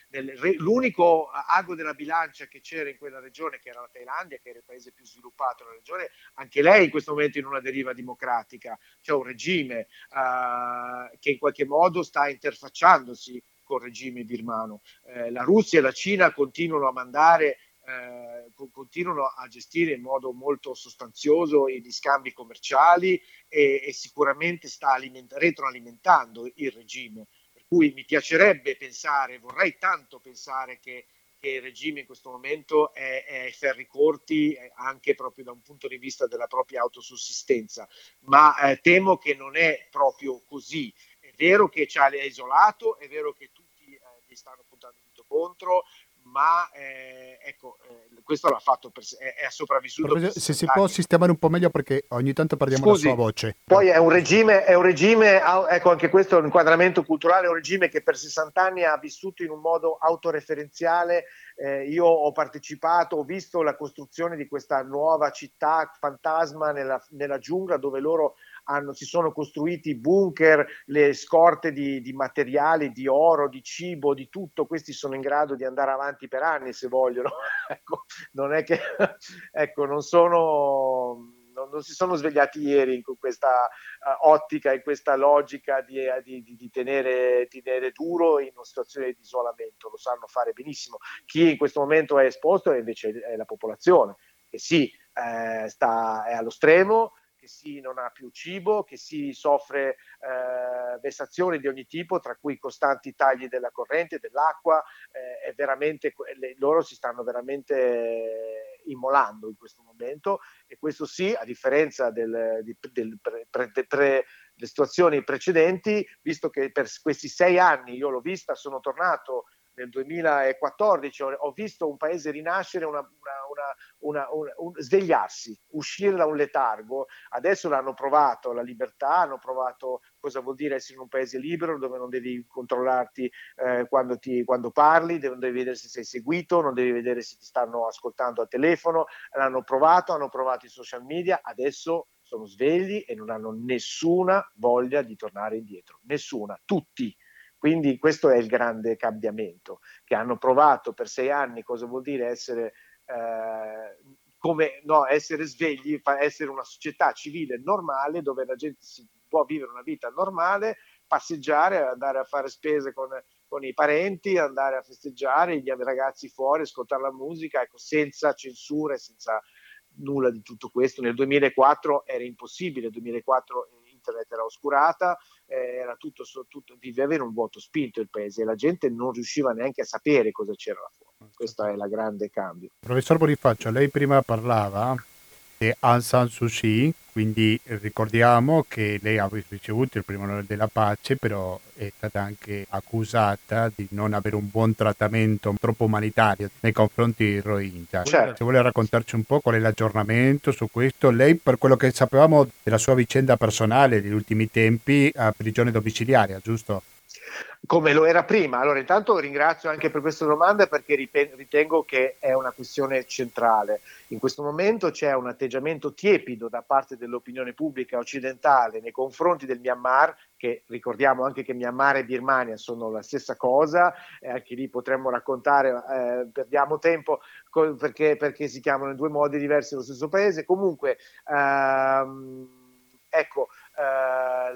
nel, l'unico ago della bilancia che c'era in quella regione, che era la Thailandia, che era il paese più sviluppato della regione, anche lei in questo momento in una deriva democratica. C'è un regime eh, che in qualche modo sta interfacciandosi col regime birmano. Eh, la Russia e la Cina continuano a mandare eh, continuano a gestire in modo molto sostanzioso gli scambi commerciali e, e sicuramente sta aliment- retroalimentando il regime. Per cui mi piacerebbe pensare, vorrei tanto pensare che, che il regime in questo momento è, è ferri corti eh, anche proprio da un punto di vista della propria autosussistenza, ma eh, temo che non è proprio così. È vero che ci ha isolato, è vero che tutti eh, gli stanno puntando tutto contro, ma eh, ecco, eh, questo l'ha fatto, per, è, è sopravvissuto. Per se si può sistemare un po' meglio perché ogni tanto perdiamo Scusi, la sua voce. Poi è un regime, è un regime, ecco anche questo è un inquadramento culturale, è un regime che per 60 anni ha vissuto in un modo autoreferenziale eh, io ho partecipato, ho visto la costruzione di questa nuova città fantasma nella, nella giungla dove loro hanno, si sono costruiti bunker, le scorte di, di, materiali, di oro, di cibo, di tutto, questi sono in grado di andare avanti per anni se vogliono. <laughs> ecco, non è che, <laughs> ecco, non sono non, si sono svegliati ieri in questa uh, ottica, in questa logica di, uh, di, di, di tenere, tenere, duro in una situazione di isolamento, lo sanno fare benissimo. Chi in questo momento è esposto è invece è la popolazione, che sì, eh, sta, è allo stremo, che si non ha più cibo, che si soffre eh, vessazioni di ogni tipo, tra cui costanti tagli della corrente, dell'acqua, eh, veramente, le, loro si stanno veramente immolando in questo momento e questo sì, a differenza del, del pre, pre, pre, delle situazioni precedenti, visto che per questi sei anni io l'ho vista, sono tornato nel 2014 ho, visto un paese rinascere, una, una, una, un, svegliarsi, uscire da un letargo. Adesso l'hanno provato la libertà, hanno provato cosa vuol dire essere in un paese libero dove non devi controllarti eh, quando, ti, quando, parli, non devi vedere se sei seguito, non devi vedere se ti stanno ascoltando al telefono. L'hanno provato, hanno provato i social media, adesso sono svegli e non hanno nessuna voglia di tornare indietro, nessuna, tutti quindi questo è il grande cambiamento, che hanno provato per sei anni cosa vuol dire essere, eh, come, no, essere svegli, essere una società civile normale dove la gente si può vivere una vita normale, passeggiare, andare a fare spese con, con i parenti, andare a festeggiare, gli ragazzi fuori, ascoltare la musica, ecco, senza censure, senza nulla di tutto questo. Nel 2004 era impossibile, nel 2004 internet era oscurata, eh, era tutto, tutto, viveva un vuoto spinto il paese e la gente non riusciva neanche a sapere cosa c'era là fuori. Questo è il grande cambio. Professor Bonifacio, lei prima parlava di Aung San Suu Kyi, quindi ricordiamo che lei ha ricevuto il primo onore della pace, però è stata anche accusata di non avere un buon trattamento troppo umanitario nei confronti di Rohingya. Certo. Se vuole raccontarci un po' qual è l'aggiornamento su questo, lei per quello che sapevamo della sua vicenda personale degli ultimi tempi a prigione domiciliaria, giusto? Come lo era prima. Allora, intanto ringrazio anche per questa domanda perché ritengo che è una questione centrale. In questo momento c'è un atteggiamento tiepido da parte dell'opinione pubblica occidentale nei confronti del Myanmar, che ricordiamo anche che Myanmar e Birmania sono la stessa cosa, e anche lì potremmo raccontare, eh, perdiamo tempo perché, perché, si chiamano in due modi diversi lo stesso paese. Comunque, ehm, ecco, eh, la,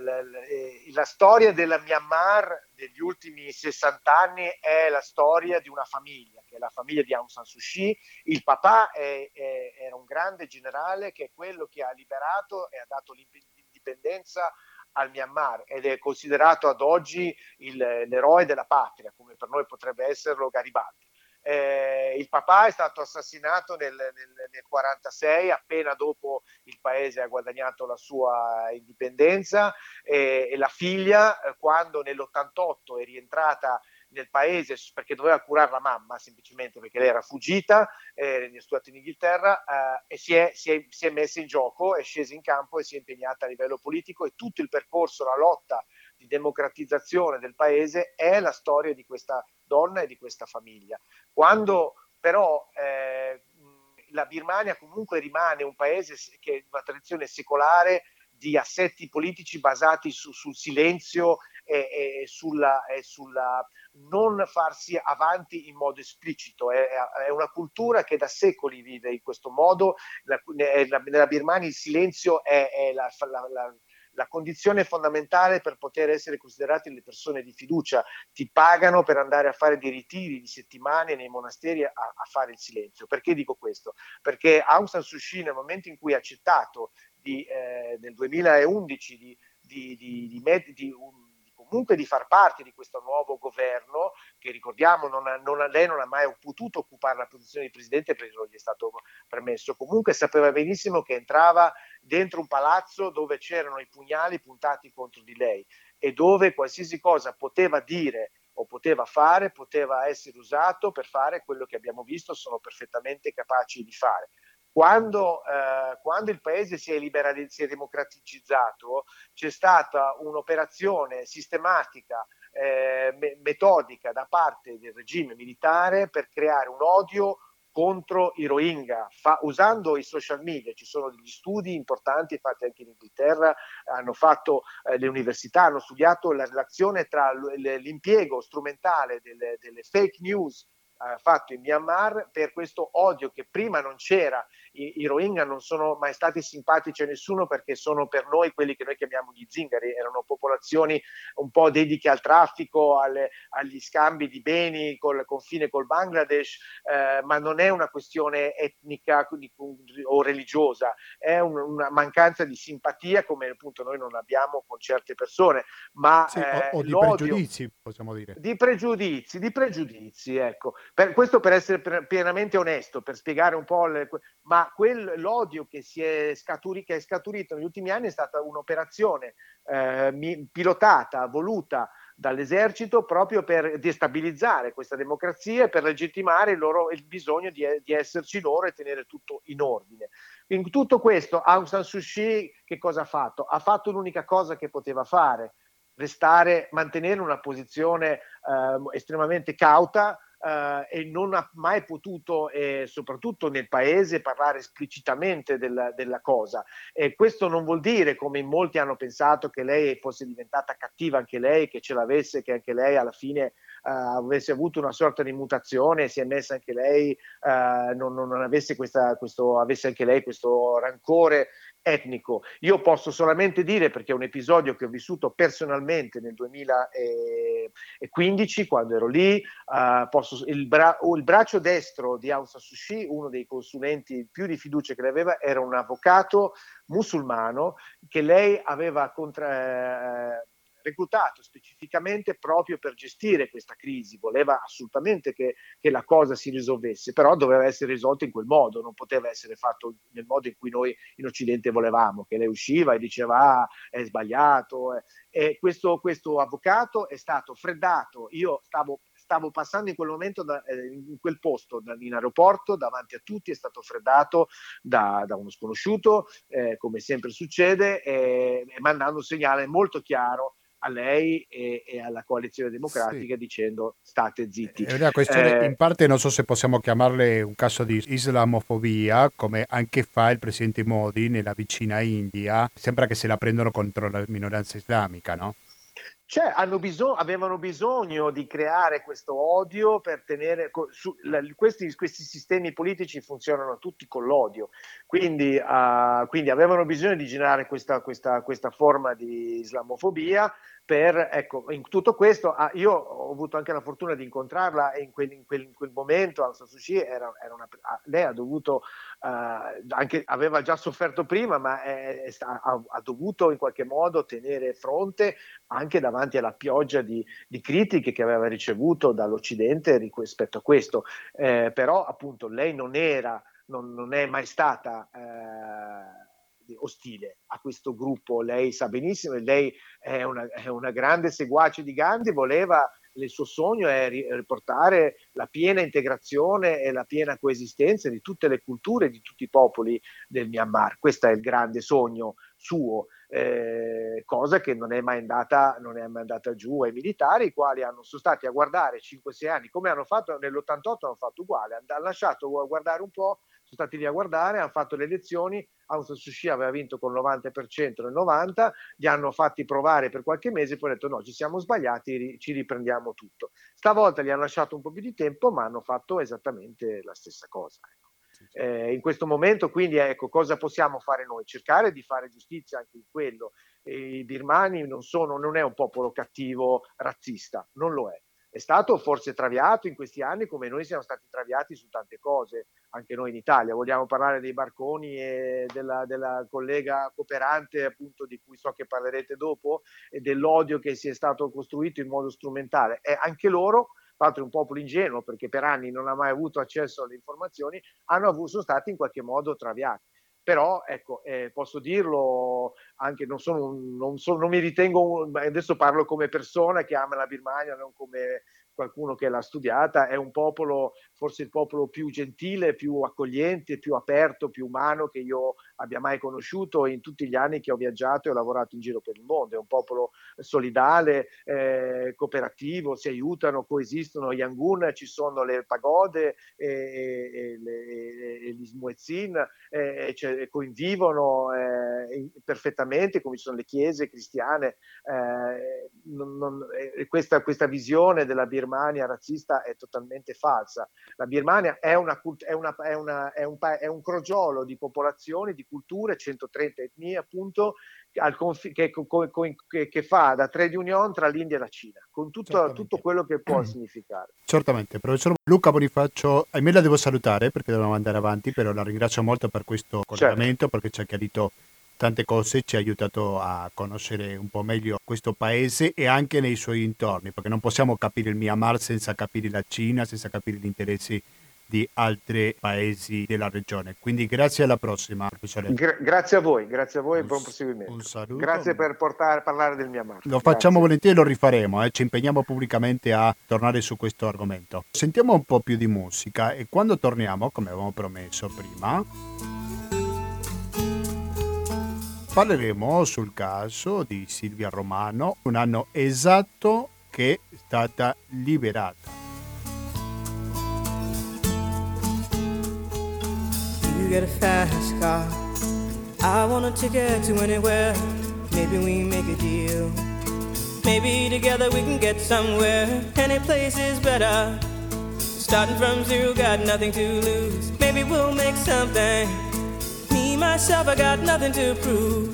la, storia della Myanmar degli ultimi 60 anni è la storia di una famiglia, che è la famiglia di Aung San Suu Kyi. Il papà è, è, era un grande generale che è quello che ha liberato e ha dato l'indipendenza al Myanmar ed è considerato ad oggi il, l'eroe della patria, come per noi potrebbe esserlo Garibaldi. Eh, il papà è stato assassinato nel, nel, nel 46, appena dopo il paese ha guadagnato la sua indipendenza, eh, e la figlia, eh, quando nell'88 è rientrata nel paese perché doveva curare la mamma, semplicemente perché lei era fuggita, eh, è stata in Inghilterra eh, e si è, si, è, si è messa in gioco, è scesa in campo e si è impegnata a livello politico e tutto il percorso, la lotta di democratizzazione del paese è la storia di questa donna e di questa famiglia. Quando però eh, la Birmania comunque rimane un paese che ha una tradizione secolare di assetti politici basati su, sul silenzio e, e, sulla, e, sulla, non farsi avanti in modo esplicito. È, è, una cultura che da secoli vive in questo modo. La, nella Birmania il silenzio è, è la, la, la condizione fondamentale per poter essere considerati le persone di fiducia. Ti pagano per andare a fare dei ritiri di settimane nei monasteri a, a fare il silenzio. Perché dico questo? Perché Aung San Suu Kyi nel momento in cui ha accettato di, eh, nel 2011 di, di, di, di, di un, comunque di far parte di questo nuovo governo, che ricordiamo non ha, non ha, lei non ha mai potuto occupare la posizione di presidente perché non gli è stato permesso, comunque sapeva benissimo che entrava dentro un palazzo dove c'erano i pugnali puntati contro di lei e dove qualsiasi cosa poteva dire o poteva fare poteva essere usato per fare quello che abbiamo visto sono perfettamente capaci di fare. Quando, eh, quando, il paese si è, liberalizzato, si è democraticizzato, c'è stata un'operazione sistematica eh, me- metodica da parte del regime militare per creare un odio contro i Rohingya, fa, usando i social media. Ci sono degli studi importanti fatti anche in Inghilterra, hanno fatto eh, le università, hanno studiato la relazione tra l'impiego strumentale delle, delle fake news eh, fatto in Myanmar per questo odio che prima non c'era. I, I, Rohingya non sono mai stati simpatici a nessuno perché sono per noi quelli che noi chiamiamo gli zingari, erano popolazioni un po' dediche al traffico, alle, agli scambi di beni col confine col Bangladesh, eh, ma non è una questione etnica o religiosa, è un, una mancanza di simpatia come appunto noi non abbiamo con certe persone, ma sì, eh, o, o di pregiudizi, possiamo dire. Di pregiudizi, di pregiudizi, ecco. Per, questo per essere pienamente onesto, per spiegare un po', le, ma quel, l'odio che, è scaturi, che è scaturito negli ultimi anni è stata un'operazione eh, pilotata, voluta dall'esercito proprio per destabilizzare questa democrazia e per legittimare il, loro, il bisogno di, di, esserci loro e tenere tutto in ordine. In tutto questo Aung San Suu Kyi che cosa ha fatto? Ha fatto l'unica cosa che poteva fare, restare, mantenere una posizione eh, estremamente cauta, eh, e non ha mai potuto, eh, soprattutto nel paese, parlare esplicitamente della, della, cosa. E questo non vuol dire, come in molti hanno pensato, che lei fosse diventata cattiva anche lei, che ce l'avesse, che anche lei alla fine eh, avesse avuto una sorta di mutazione, si è messa anche lei, eh, non, non, avesse, questa, questo, avesse anche lei questo rancore etnico. Io posso solamente dire, perché è un episodio che ho vissuto personalmente nel 2015, quando ero lì, uh, posso, il, bra- il, braccio destro di Aung San Suu Kyi, uno dei consulenti più di fiducia che aveva, era un avvocato musulmano che lei aveva contra- eh, reclutato specificamente proprio per gestire questa crisi, voleva assolutamente che, che, la cosa si risolvesse, però doveva essere risolta in quel modo, non poteva essere fatto nel modo in cui noi in Occidente volevamo, che lei usciva e diceva ah, è sbagliato. Eh. E questo, questo avvocato è stato freddato, io stavo stavo passando in quel momento da, eh, in quel posto in aeroporto davanti a tutti, è stato freddato da, da uno sconosciuto, eh, come sempre succede, e, e mandando un segnale molto chiaro a lei e, e alla coalizione democratica sì. dicendo state zitti. È una questione, eh, in parte non so se possiamo chiamarle un caso di islamofobia, come anche fa il presidente Modi nella vicina India, sembra che se la prendono contro la minoranza islamica, no? Cioè, bisog- avevano bisogno di creare questo odio per tenere. Su, la, questi, questi, sistemi politici funzionano tutti con l'odio, quindi, uh, quindi avevano bisogno di generare questa, questa, questa forma di islamofobia per, ecco, in tutto questo, ah, io ho avuto anche la fortuna di incontrarla e in quel, in quel, in quel momento Aung San Suu Kyi era, era una, ah, lei ha dovuto, uh, anche, aveva già sofferto prima, ma è, è, ha, ha, dovuto in qualche modo tenere fronte anche davanti alla pioggia di, di critiche che aveva ricevuto dall'Occidente rispetto a questo. Eh, però appunto lei non era, non, non è mai stata... Eh, ostile a questo gruppo. Lei sa benissimo, lei è una, è una grande seguace di Gandhi, voleva il suo sogno è riportare la piena integrazione e la piena coesistenza di tutte le culture, di tutti i popoli del Myanmar. Questo è il grande sogno suo, eh, cosa che non è, mai andata, non è mai andata giù ai militari, i quali hanno, sono stati a guardare 5-6 anni, come hanno fatto nell'88, hanno fatto uguale, hanno lasciato guardare un po', sono stati lì a guardare, hanno fatto le elezioni, Aung San Suu Kyi aveva vinto con il 90% nel 90, li hanno fatti provare per qualche mese, poi hanno detto no, ci siamo sbagliati, ci riprendiamo tutto. Stavolta gli hanno lasciato un po' più di tempo, ma hanno fatto esattamente la stessa cosa. Ecco. Eh, in questo momento, quindi, ecco, cosa possiamo fare noi? Cercare di fare giustizia anche in quello. I birmani non, sono, non è un popolo cattivo razzista, non lo è è stato forse traviato in questi anni come noi siamo stati traviati su tante cose, anche noi in Italia. Vogliamo parlare dei barconi e della, della collega cooperante, appunto, di cui so che parlerete dopo, e dell'odio che si è stato costruito in modo strumentale. E anche loro, tra l'altro un popolo ingenuo perché per anni non ha mai avuto accesso alle informazioni, hanno avuto, sono stati in qualche modo traviati però ecco, eh, posso dirlo anche, non, sono, non, sono, non mi ritengo, adesso parlo come persona che ama la Birmania, non come qualcuno che l'ha studiata, è un popolo forse il popolo più gentile, più accogliente, più aperto, più umano che io abbia mai conosciuto in tutti gli anni che ho viaggiato e ho lavorato in giro per il mondo. È un popolo solidale, eh, cooperativo, si aiutano, coesistono. Yangon ci sono le pagode e, e, e, e gli smuezzin, eh, cioè, convivono eh, perfettamente, come ci sono le chiese cristiane. Eh, non, non, questa, questa visione della Birmania razzista è totalmente falsa. La Birmania è, una, è, una, è, una, è, un, è un crogiolo di popolazioni, di culture, 130 etnie appunto, conf- che, che, che, fa da trade union tra l'India e la Cina, con tutto, tutto quello che può significare. Certamente, professor Luca Bonifacio, ahimè la devo salutare perché dobbiamo andare avanti, però la ringrazio molto per questo collegamento, certo. perché ci ha chiarito tante cose, ci ha aiutato a conoscere un po' meglio questo paese e anche nei suoi intorni, perché non possiamo capire il Myanmar senza capire la Cina, senza capire gli interessi di altri paesi della regione. Quindi grazie alla prossima. Gra- grazie a voi, grazie a voi e buon proseguimento. Un saluto. Grazie per portare, parlare del Myanmar. Lo facciamo grazie. volentieri e lo rifaremo, eh. ci impegniamo pubblicamente a tornare su questo argomento. Sentiamo un po' più di musica e quando torniamo, come avevamo promesso prima, parleremo sul caso di Silvia Romano, un anno esatto che è stata liberata. get a fast car. I want a ticket to anywhere. Maybe we make a deal. Maybe together we can get somewhere. Any place is better. Starting from zero, got nothing to lose. Maybe we'll make something. Myself, I got nothing to prove.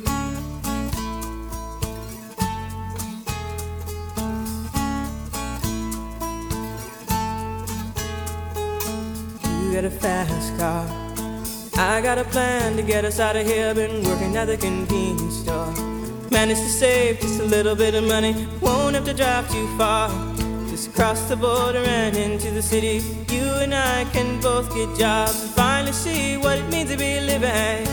You get a fast car. I got a plan to get us out of here. Been working at the convenience store. Managed to save just a little bit of money. Won't have to drive too far. Just cross the border and into the city. You and I can both get jobs and finally see what it means to be living.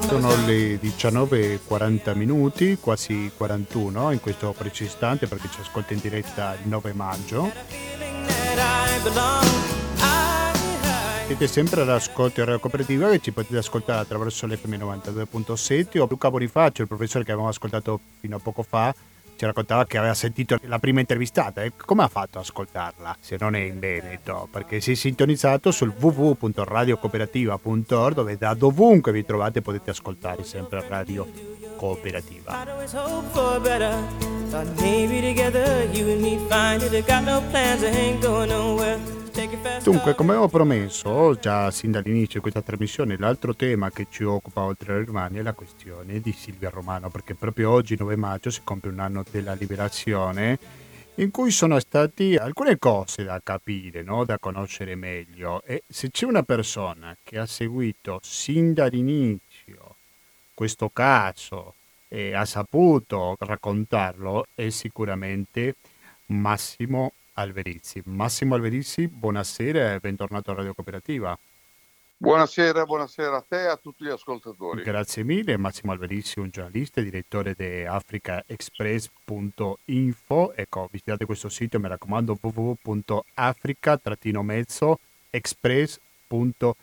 Sono le 19.40 minuti, quasi 41 in questo preciso istante perché ci ascolta in diretta il 9 maggio. Siete sempre all'ascolto di Radio Cooperativa che ci potete ascoltare attraverso l'FM 92.7 o Luca Bonifacio, il professore che avevamo ascoltato fino a poco fa, ci raccontava che aveva sentito la prima intervistata e come ha fatto ad ascoltarla se non è in Veneto? Perché si è sintonizzato sul www.radiocooperativa.org dove da dovunque vi trovate potete ascoltare sempre Radio Cooperativa. Dunque, come ho promesso già sin dall'inizio di questa trasmissione, l'altro tema che ci occupa oltre alla Germania è la questione di Silvia Romano, perché proprio oggi, 9 maggio, si compie un anno della liberazione in cui sono state alcune cose da capire, no? da conoscere meglio. E se c'è una persona che ha seguito sin dall'inizio questo caso e ha saputo raccontarlo, è sicuramente Massimo Alverizzi. Massimo Alverizzi, buonasera e bentornato a Radio Cooperativa. Buonasera, buonasera a te e a tutti gli ascoltatori. Grazie mille, Massimo Alverizzi, un giornalista e direttore di africaexpress.info. Ecco, visitate questo sito, mi raccomando, www.africa-express.info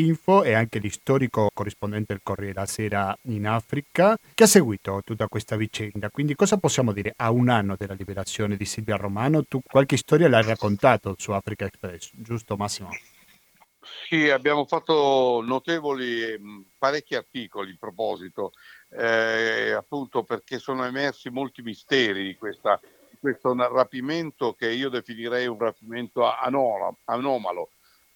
Info e anche l'istorico corrispondente del Corriere della Sera in Africa, che ha seguito tutta questa vicenda. Quindi cosa possiamo dire a un anno della liberazione di Silvia Romano? Tu qualche storia l'hai raccontato su Africa Express, giusto Massimo? Sì, abbiamo fatto notevoli parecchi articoli in proposito, eh, appunto perché sono emersi molti misteri di questa, questo rapimento che io definirei un rapimento anomalo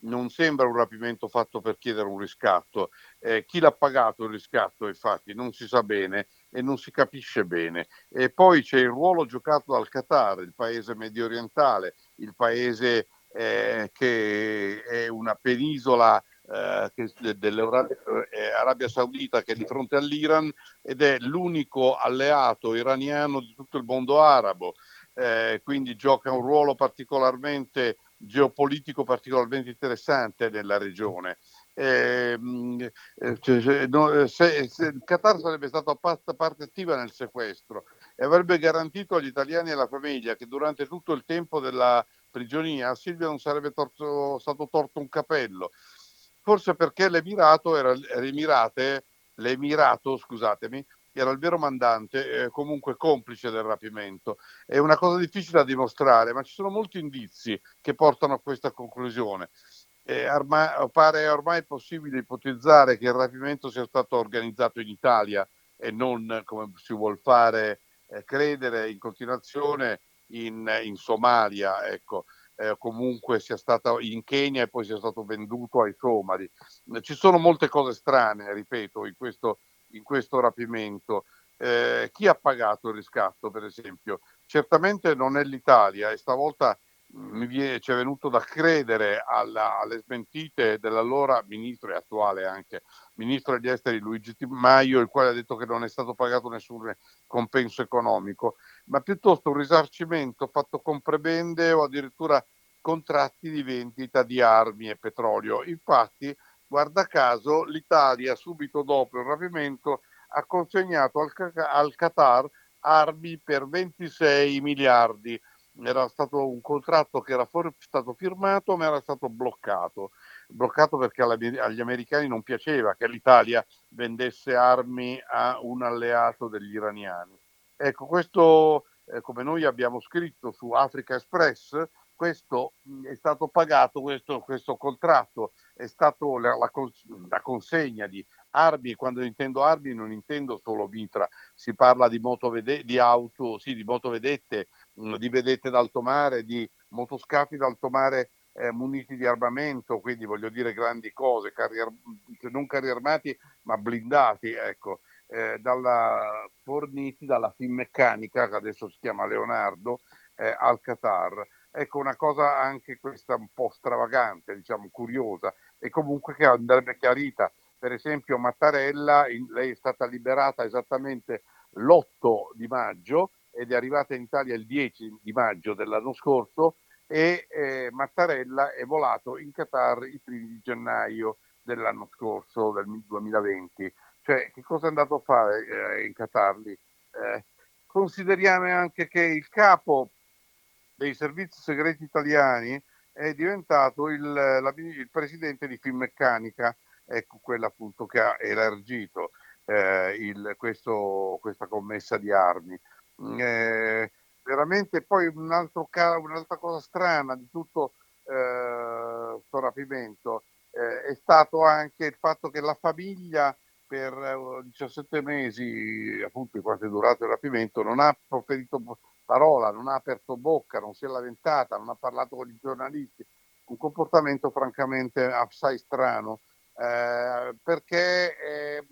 non sembra un rapimento fatto per chiedere un riscatto. Eh, chi l'ha pagato il riscatto, infatti, non si sa bene e non si capisce bene. E poi c'è il ruolo giocato dal Qatar, il paese medio orientale, il paese eh, che è una penisola eh, dell'Arabia Saudita che è di fronte all'Iran ed è l'unico alleato iraniano di tutto il mondo arabo. Eh, quindi gioca un ruolo particolarmente geopolitico particolarmente interessante nella regione eh, cioè, no, se, se, il Qatar sarebbe stato parte, parte attiva nel sequestro e avrebbe garantito agli italiani e alla famiglia che durante tutto il tempo della prigionia a Silvia non sarebbe torto, stato torto un capello. Forse perché l'Emirato era l'Emirate, l'Emirato, scusatemi, era il vero mandante, eh, comunque complice del rapimento. È una cosa difficile da dimostrare, ma ci sono molti indizi che portano a questa conclusione. Eh, ormai, pare ormai possibile ipotizzare che il rapimento sia stato organizzato in Italia e non come si vuol fare eh, credere in continuazione in, in Somalia, ecco, eh, comunque sia stato in Kenya e poi sia stato venduto ai somali. Ci sono molte cose strane, ripeto, in questo, in questo rapimento. Eh, chi ha pagato il riscatto, per esempio? Certamente non è l'Italia e stavolta mi viene, ci è venuto da credere alla, alle smentite dell'allora ministro e attuale anche ministro degli esteri Luigi Di Maio, il quale ha detto che non è stato pagato nessun compenso economico, ma piuttosto un risarcimento fatto con prebende o addirittura contratti di vendita di armi e petrolio. Infatti, guarda caso, l'Italia subito dopo il rapimento ha consegnato al, al Qatar armi per 26 miliardi era stato un contratto che era for- stato firmato ma era stato bloccato. Bloccato perché agli americani non piaceva che l'Italia vendesse armi a un alleato degli iraniani. Ecco, questo, eh, come noi abbiamo scritto su Africa Express, questo è stato pagato, questo, questo contratto è stato la, la, la, consegna di armi, quando intendo armi non intendo solo mitra, si parla di, motovede- di auto, sì, di motovedette, mh, di vedette d'alto mare, di motoscafi d'alto mare eh, muniti di armamento, quindi voglio dire grandi cose, carri ar- non carri armati ma blindati, ecco, eh, dalla, forniti dalla Finmeccanica, che adesso si chiama Leonardo, eh, al Qatar. Ecco, una cosa anche questa un po' stravagante, diciamo curiosa, e comunque che andrebbe chiarita. Per esempio Mattarella, in, lei è stata liberata esattamente l'8 di maggio ed è arrivata in Italia il 10 di maggio dell'anno scorso e eh, Mattarella è volato in Qatar il primo di gennaio dell'anno scorso, del 2020. Cioè, che cosa è andato a fare eh, in Qatar lì? Eh, consideriamo anche che il capo dei servizi segreti italiani è diventato il, la, il presidente di Finmeccanica, ecco quella appunto che ha elargito eh, il, questo, questa commessa di armi. Mm, eh, veramente poi un altro, un'altra cosa strana di tutto questo eh, rapimento eh, è stato anche il fatto che la famiglia per 17 eh, mesi, appunto, in quanto è durato il rapimento, non ha proferito parola, non ha aperto bocca, non si è lamentata, non ha parlato con i giornalisti, un comportamento francamente assai strano, eh, perché eh,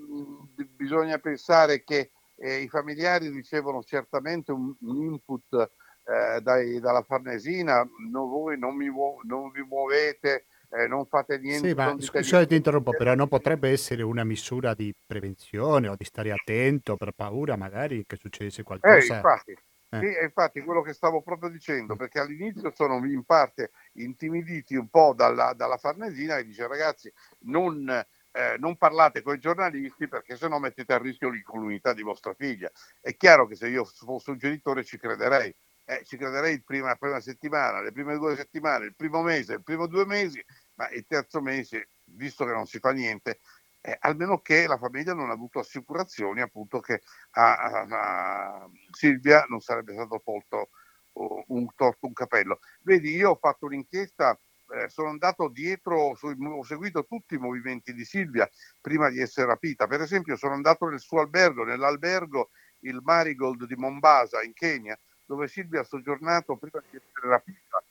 bisogna pensare che eh, i familiari ricevono certamente un, un input eh, dai, dalla Farnesina, no, voi non, mi, non vi muovete, eh, non fate niente. Sì, ma scusate, ti interrompo, però non potrebbe essere una misura di prevenzione o di stare attento per paura magari che succedesse qualcosa. Eh, infatti, eh. Sì, infatti quello che stavo proprio dicendo, perché all'inizio sono in parte intimiditi un po' dalla, dalla Farnesina che dice ragazzi non, eh, non parlate con i giornalisti perché sennò mettete a rischio l'incolumità di vostra figlia. È chiaro che se io fossi un genitore ci crederei, eh, ci crederei il prima, la prima settimana, le prime due settimane, il primo mese, il primo due mesi, ma il terzo mese, visto che non si fa niente, eh, almeno che la famiglia non ha avuto assicurazioni appunto che a, a, a Silvia non sarebbe stato tolto uh, un, torto un capello. Vedi, io ho fatto un'inchiesta, eh, sono andato dietro, ho seguito tutti i movimenti di Silvia prima di essere rapita. Per esempio sono andato nel suo albergo, nell'albergo il Marigold di Mombasa in Kenya, dove Silvia ha soggiornato prima di essere rapita.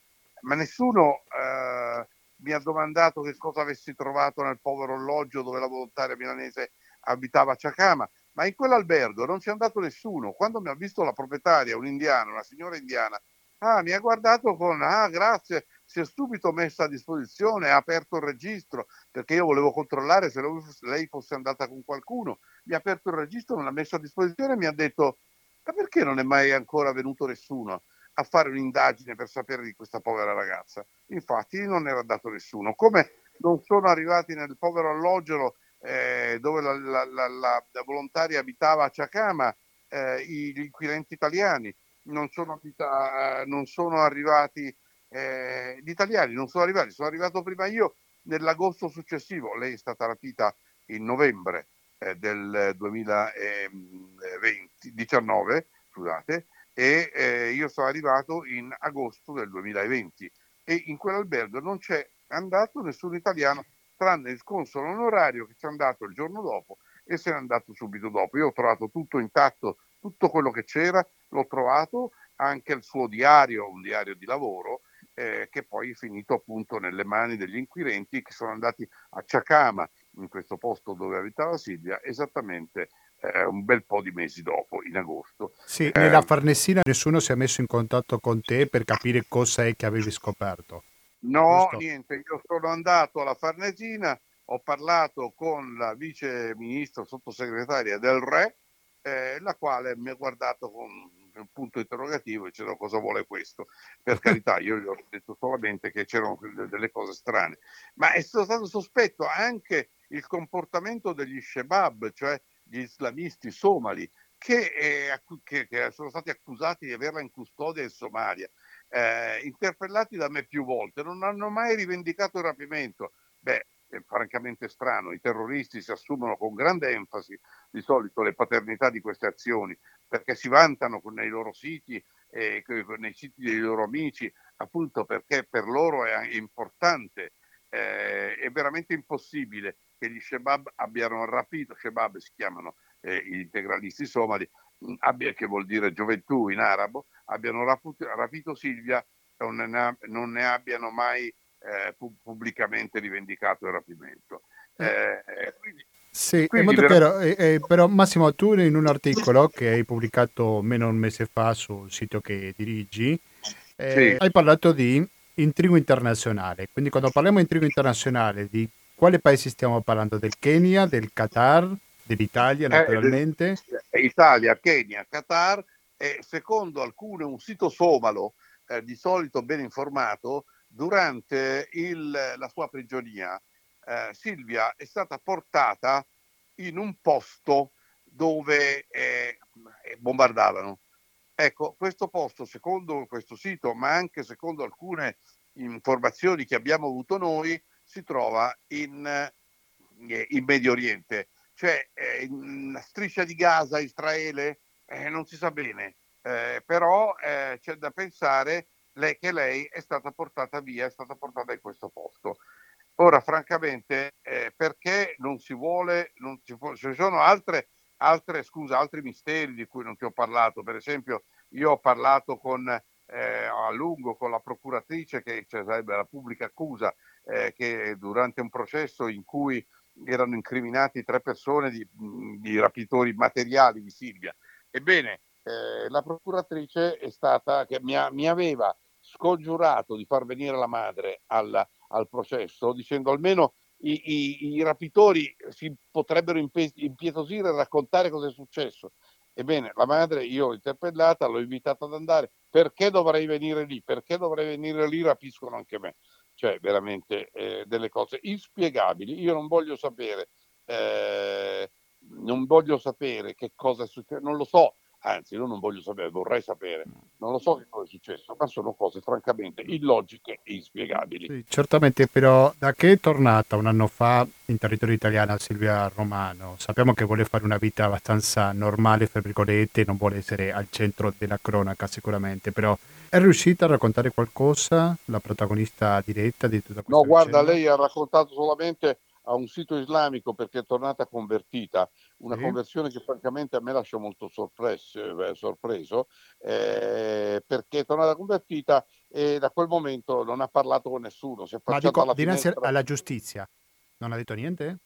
Ma nessuno... Eh, mi ha domandato che cosa avessi trovato nel povero alloggio dove la volontaria milanese abitava a Ciacama, ma in quell'albergo non c'è andato nessuno. Quando mi ha visto la proprietaria, un'indiana, una signora indiana, ah, mi ha guardato con, ah, grazie, si è subito messa a disposizione, ha aperto il registro, perché io volevo controllare se lei fosse andata con qualcuno. Mi ha aperto il registro, me l'ha messo a disposizione e mi ha detto, ma perché non è mai ancora venuto nessuno? A fare un'indagine per sapere di questa povera ragazza. Infatti non era dato nessuno. Come non sono arrivati nel povero alloggero eh, dove la, la, la, la, volontaria abitava a Ciacama, eh, gli inquirenti italiani, non sono, abita- non sono arrivati, eh, gli italiani non sono arrivati, sono arrivato prima io nell'agosto successivo, lei è stata rapita in novembre eh, del 2019, scusate, e eh, io sono arrivato in agosto del 2020 e in quell'albergo non c'è andato nessun italiano tranne il console onorario che ci è andato il giorno dopo e se n'è andato subito dopo. Io ho trovato tutto intatto, tutto quello che c'era, l'ho trovato, anche il suo diario, un diario di lavoro, eh, che poi è finito appunto nelle mani degli inquirenti che sono andati a Ciacama, in questo posto dove abitava Silvia, esattamente eh, un bel po' di mesi dopo, in agosto. Sì, eh, nella Farnesina nessuno si è messo in contatto con te per capire cosa è che avevi scoperto. No, Giusto? niente, io sono andato alla Farnesina, ho parlato con la vice ministra sottosegretaria del Re, eh, la quale mi ha guardato con un punto interrogativo e dicendo cosa vuole questo. Per <laughs> carità, io gli ho detto solamente che c'erano delle cose strane, ma è stato sospetto anche il comportamento degli Shebab, cioè gli islamisti somali, che, eh, che, che sono stati accusati di averla in custodia in Somalia eh, interpellati da me più volte, non hanno mai rivendicato il rapimento. Beh, è francamente strano, i terroristi si assumono con grande enfasi di solito le paternità di queste azioni, perché si vantano nei loro siti, eh, nei siti dei loro amici, appunto perché per loro è importante, eh, è veramente impossibile che gli Shebab abbiano rapito, Shebab si chiamano eh, gli integralisti somali, abbia, che vuol dire gioventù in arabo, abbiano rapito Silvia e non ne, non ne abbiano mai eh, pubblicamente rivendicato il rapimento. Eh, eh quindi, sì, quindi chiaro, eh, eh, però Massimo tu in un articolo che hai pubblicato meno un mese fa sul sito che dirigi, eh, sì. hai parlato di intrigo internazionale, quindi quando parliamo di intrigo internazionale, di quale paesi stiamo parlando? Del Kenya, del Qatar, dell'Italia naturalmente? Italia, Kenya, Qatar e secondo alcune un sito somalo eh, di solito ben informato durante il, la sua prigionia eh, Silvia è stata portata in un posto dove eh, bombardavano. Ecco, questo posto, secondo questo sito, ma anche secondo alcune informazioni che abbiamo avuto noi, si trova in, eh, in Medio Oriente, cioè eh, striscia di Gaza, Israele, eh, non si sa bene, eh, però eh, c'è da pensare lei, che lei è stata portata via, è stata portata in questo posto. Ora, francamente, eh, perché non si vuole, non si può, ci sono altre, altre, scusa, altri misteri di cui non ti ho parlato. Per esempio, io ho parlato con, eh, a lungo con la procuratrice, che cioè, sarebbe la pubblica accusa, eh, che durante un processo in cui erano incriminati tre persone di, di rapitori materiali di Silvia. Ebbene, eh, la procuratrice è stata, che mi, mi, aveva scongiurato di far venire la madre al, al processo dicendo almeno i, i, i, rapitori si potrebbero impietosire e raccontare cosa è successo. Ebbene, la madre io l'ho interpellata, l'ho invitata ad andare, perché dovrei venire lì? Perché dovrei venire lì? Rapiscono anche me. Cioè, veramente eh, delle cose inspiegabili. Io non voglio sapere, eh, non voglio sapere che cosa è successo, non lo so, anzi io non voglio sapere, vorrei sapere, non lo so che cosa è successo, ma sono cose francamente illogiche e inspiegabili. Sì, certamente, però da che è tornata un anno fa in territorio italiano Silvia Romano, sappiamo che vuole fare una vita abbastanza normale, fra virgolette, non vuole essere al centro della cronaca sicuramente, però è riuscita a raccontare qualcosa, la protagonista diretta di tutta questa No, guarda, vicenda? lei ha raccontato solamente a un sito islamico perché è tornata convertita, una sì. conversione che francamente a me lascia molto sorpreso, eh, sorpreso eh, perché è tornata convertita e da quel momento non ha parlato con nessuno. Si è Ma dico, alla dinanzi alla giustizia, non ha detto niente?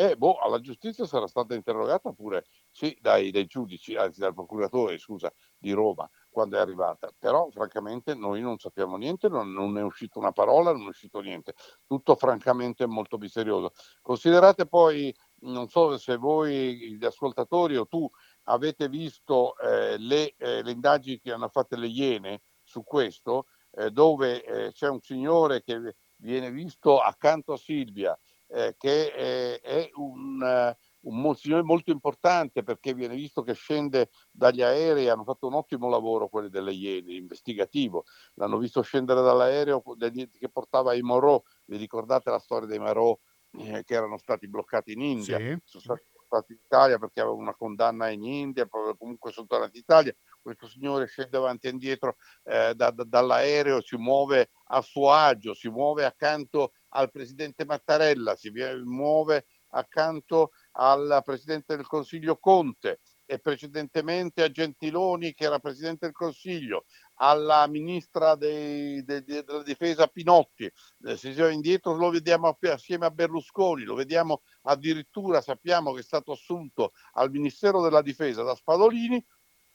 Eh, boh, alla giustizia sarà stata interrogata pure, sì, dai, dai giudici, anzi dal procuratore, scusa, di Roma quando è arrivata, però francamente noi non sappiamo niente, non, non, è uscita una parola, non è uscito niente, tutto francamente molto misterioso. Considerate poi, non so se voi gli ascoltatori o tu avete visto eh, le, eh, le, indagini che hanno fatto le Iene su questo, eh, dove eh, c'è un signore che viene visto accanto a Silvia, eh, che è, è un, un signore molto importante perché viene visto che scende dagli aerei, hanno fatto un ottimo lavoro quelli delle Iene, investigativo, l'hanno visto scendere dall'aereo che portava ai Moreau, vi ricordate la storia dei Moreau eh, che erano stati bloccati in India, sì. sono stati portati in Italia perché avevano una condanna in India, comunque sono tornati in Italia, questo signore scende avanti e indietro eh, da, da, dall'aereo, si muove a suo agio, si muove accanto al presidente Mattarella, si muove accanto al Presidente del Consiglio Conte e precedentemente a Gentiloni che era Presidente del Consiglio, alla Ministra dei, de, de, della Difesa Pinotti, eh, se si va indietro lo vediamo assieme a Berlusconi, lo vediamo addirittura, sappiamo che è stato assunto al Ministero della Difesa da Spadolini,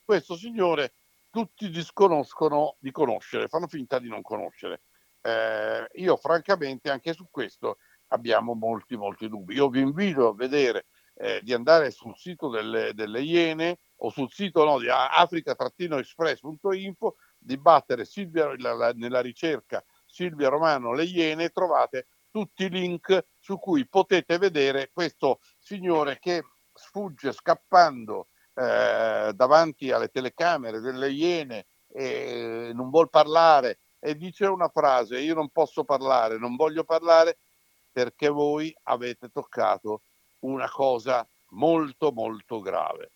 questo signore tutti disconoscono di conoscere, fanno finta di non conoscere. Eh, io francamente anche su questo abbiamo molti, molti dubbi. Io vi invito a vedere, eh, di andare sul sito delle, delle Iene o sul sito no, di africa-express.info, di battere Silvia, la, la, nella ricerca Silvia Romano Le Iene, trovate tutti i link su cui potete vedere questo signore che sfugge scappando eh, davanti alle telecamere delle Iene e non vuol parlare e dice una frase, io non posso parlare, non voglio parlare perché voi avete toccato una cosa molto molto grave.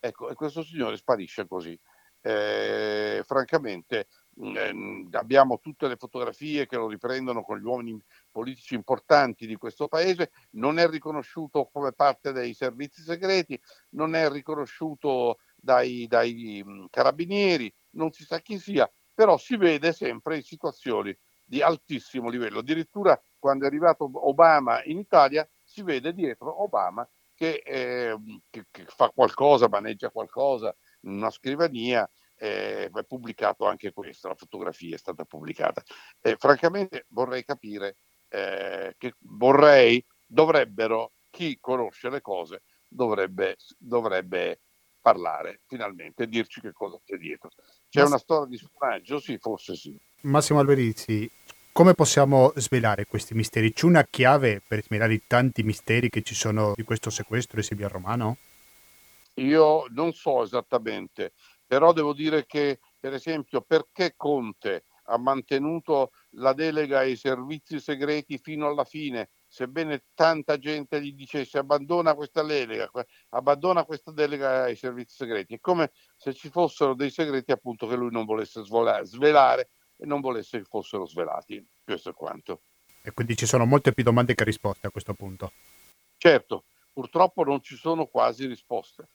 Ecco, e questo signore sparisce così. Eh, francamente eh, abbiamo tutte le fotografie che lo riprendono con gli uomini politici importanti di questo paese, non è riconosciuto come parte dei servizi segreti, non è riconosciuto dai, dai mh, carabinieri, non si sa chi sia, però si vede sempre in situazioni di altissimo livello. Addirittura quando è arrivato Obama in Italia si vede dietro Obama che, eh, che, che fa qualcosa, maneggia qualcosa in una scrivania. Eh, è pubblicato anche questo, la fotografia è stata pubblicata. Eh, francamente vorrei capire eh, che vorrei, dovrebbero, chi conosce le cose dovrebbe, dovrebbe parlare finalmente, dirci che cosa c'è dietro. C'è Mass- una storia di spionaggio? Sì, forse sì. Massimo Alberizzi, come possiamo svelare questi misteri? C'è una chiave per svelare i tanti misteri che ci sono di questo sequestro di Silvia Romano? Io non so esattamente, però devo dire che, per esempio, perché Conte ha mantenuto la delega ai servizi segreti fino alla fine, sebbene tanta gente gli dicesse abbandona questa delega, abbandona questa delega ai servizi segreti. È come se ci fossero dei segreti appunto che lui non volesse svelare e non volesse che fossero svelati. Questo è quanto. E quindi ci sono molte più domande che risposte a questo punto. Certo, purtroppo non ci sono quasi risposte.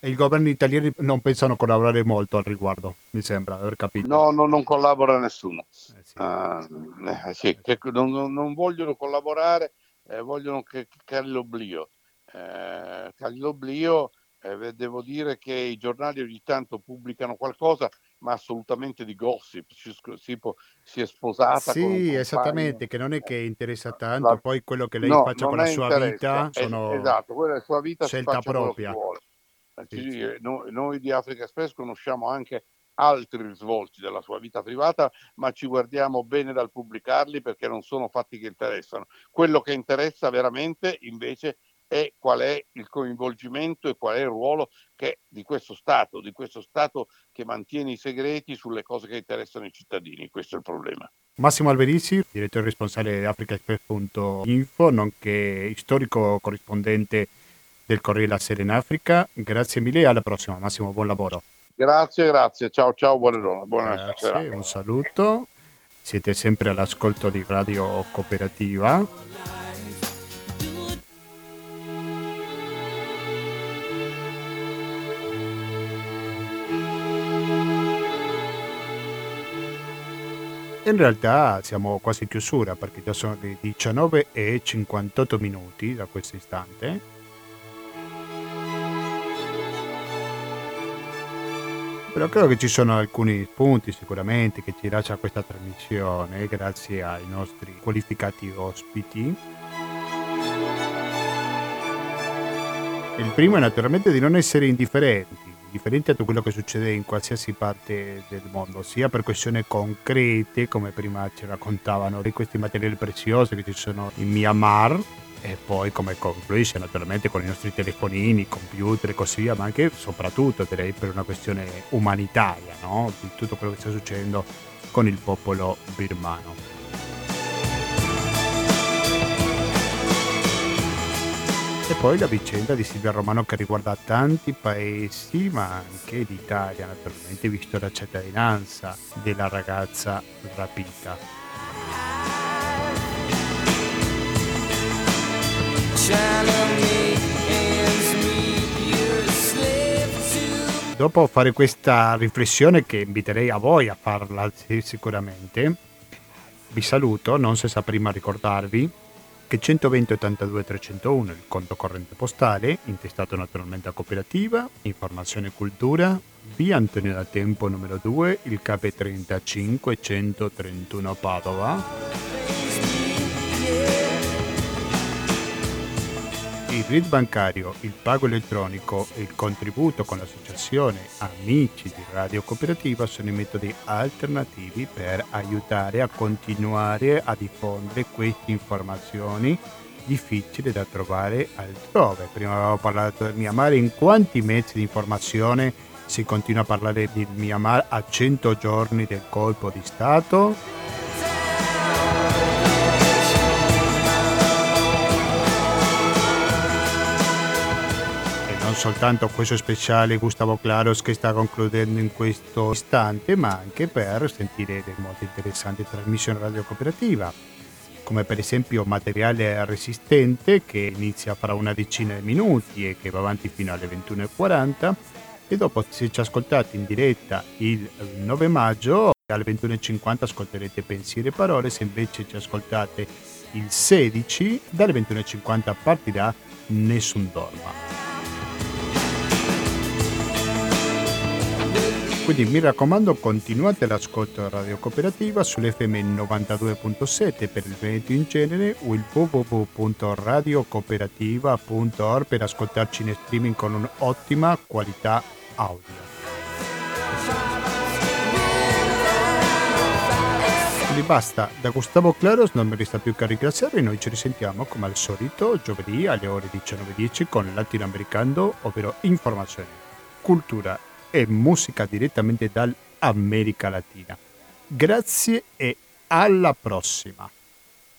E i governi italiani non pensano collaborare molto al riguardo, mi sembra aver capito. No, no non collabora nessuno. Eh sì. Uh, eh, sì, non, non, vogliono collaborare, eh, vogliono che, che cali l'oblio. Eh, cali l'oblio devo dire che i giornali ogni tanto pubblicano qualcosa, ma assolutamente di gossip. Si, si, si è sposata. Sì, esattamente, che non è che interessa tanto, la... poi quello che lei no, faccia con la sua vita sono es- esatto, quella è la sua vita scelta propria. Sì, sì. Noi, noi di Africa Express conosciamo anche altri risvolti della sua vita privata, ma ci guardiamo bene dal pubblicarli perché non sono fatti che interessano. Quello che interessa veramente invece e qual è il coinvolgimento e qual è il ruolo che, di questo Stato, di questo Stato che mantiene i segreti sulle cose che interessano i cittadini. Questo è il problema. Massimo Alberizzi, direttore responsabile di africaexpress.info, nonché storico corrispondente del Corriere La Sera in Africa. Grazie mille e alla prossima. Massimo, buon lavoro. Grazie, grazie. Ciao, ciao, buonasera. Buonasera. Un saluto. Siete sempre all'ascolto di Radio Cooperativa. In realtà siamo quasi in chiusura perché già sono le 19 e 58 minuti da questo istante. Però credo che ci sono alcuni punti sicuramente che ci lascia questa trasmissione grazie ai nostri qualificati ospiti. Il primo è naturalmente di non essere indifferenti, differente da quello che succede in qualsiasi parte del mondo, sia per questioni concrete, come prima ci raccontavano, di questi materiali preziosi che ci sono in Myanmar, e poi come concluisce naturalmente con i nostri telefonini, computer e così via, ma anche soprattutto direi per una questione umanitaria, no? di tutto quello che sta succedendo con il popolo birmano. E poi la vicenda di Silvia Romano che riguarda tanti paesi, ma anche l'Italia, naturalmente, visto la cittadinanza della ragazza rapita. Dopo fare questa riflessione che inviterei a voi a farla sicuramente, vi saluto, non senza prima ricordarvi che 120 82 301 il conto corrente postale, intestato naturalmente a cooperativa, informazione e cultura, via Antonio da Tempo numero 2, il KP35 131 Padova. Il RID bancario, il pago elettronico e il contributo con l'associazione Amici di Radio Cooperativa sono i metodi alternativi per aiutare a continuare a diffondere queste informazioni difficili da trovare altrove. Prima avevo parlato del Myanmar, in quanti mezzi di informazione si continua a parlare del Myanmar a 100 giorni del colpo di Stato? Soltanto questo speciale Gustavo Claros che sta concludendo in questo istante, ma anche per sentire delle molto interessanti trasmissioni radio cooperativa, come per esempio Materiale Resistente che inizia fra una decina di minuti e che va avanti fino alle 21.40 e dopo se ci ascoltate in diretta il 9 maggio alle 21.50 ascolterete Pensieri e Parole, se invece ci ascoltate il 16 dalle 21.50 partirà Nessun Dorma. Quindi mi raccomando continuate l'ascolto Radio Cooperativa sull'FM 92.7 per il Veneto in genere o il www.radiocooperativa.org per ascoltarci in streaming con un'ottima qualità audio. Quindi basta, da Gustavo Claros non mi resta più che ringraziarvi, noi ci risentiamo come al solito giovedì alle ore 19.10 con Latinoamericano, ovvero informazione, cultura e musica direttamente dall'America Latina. Grazie e alla prossima!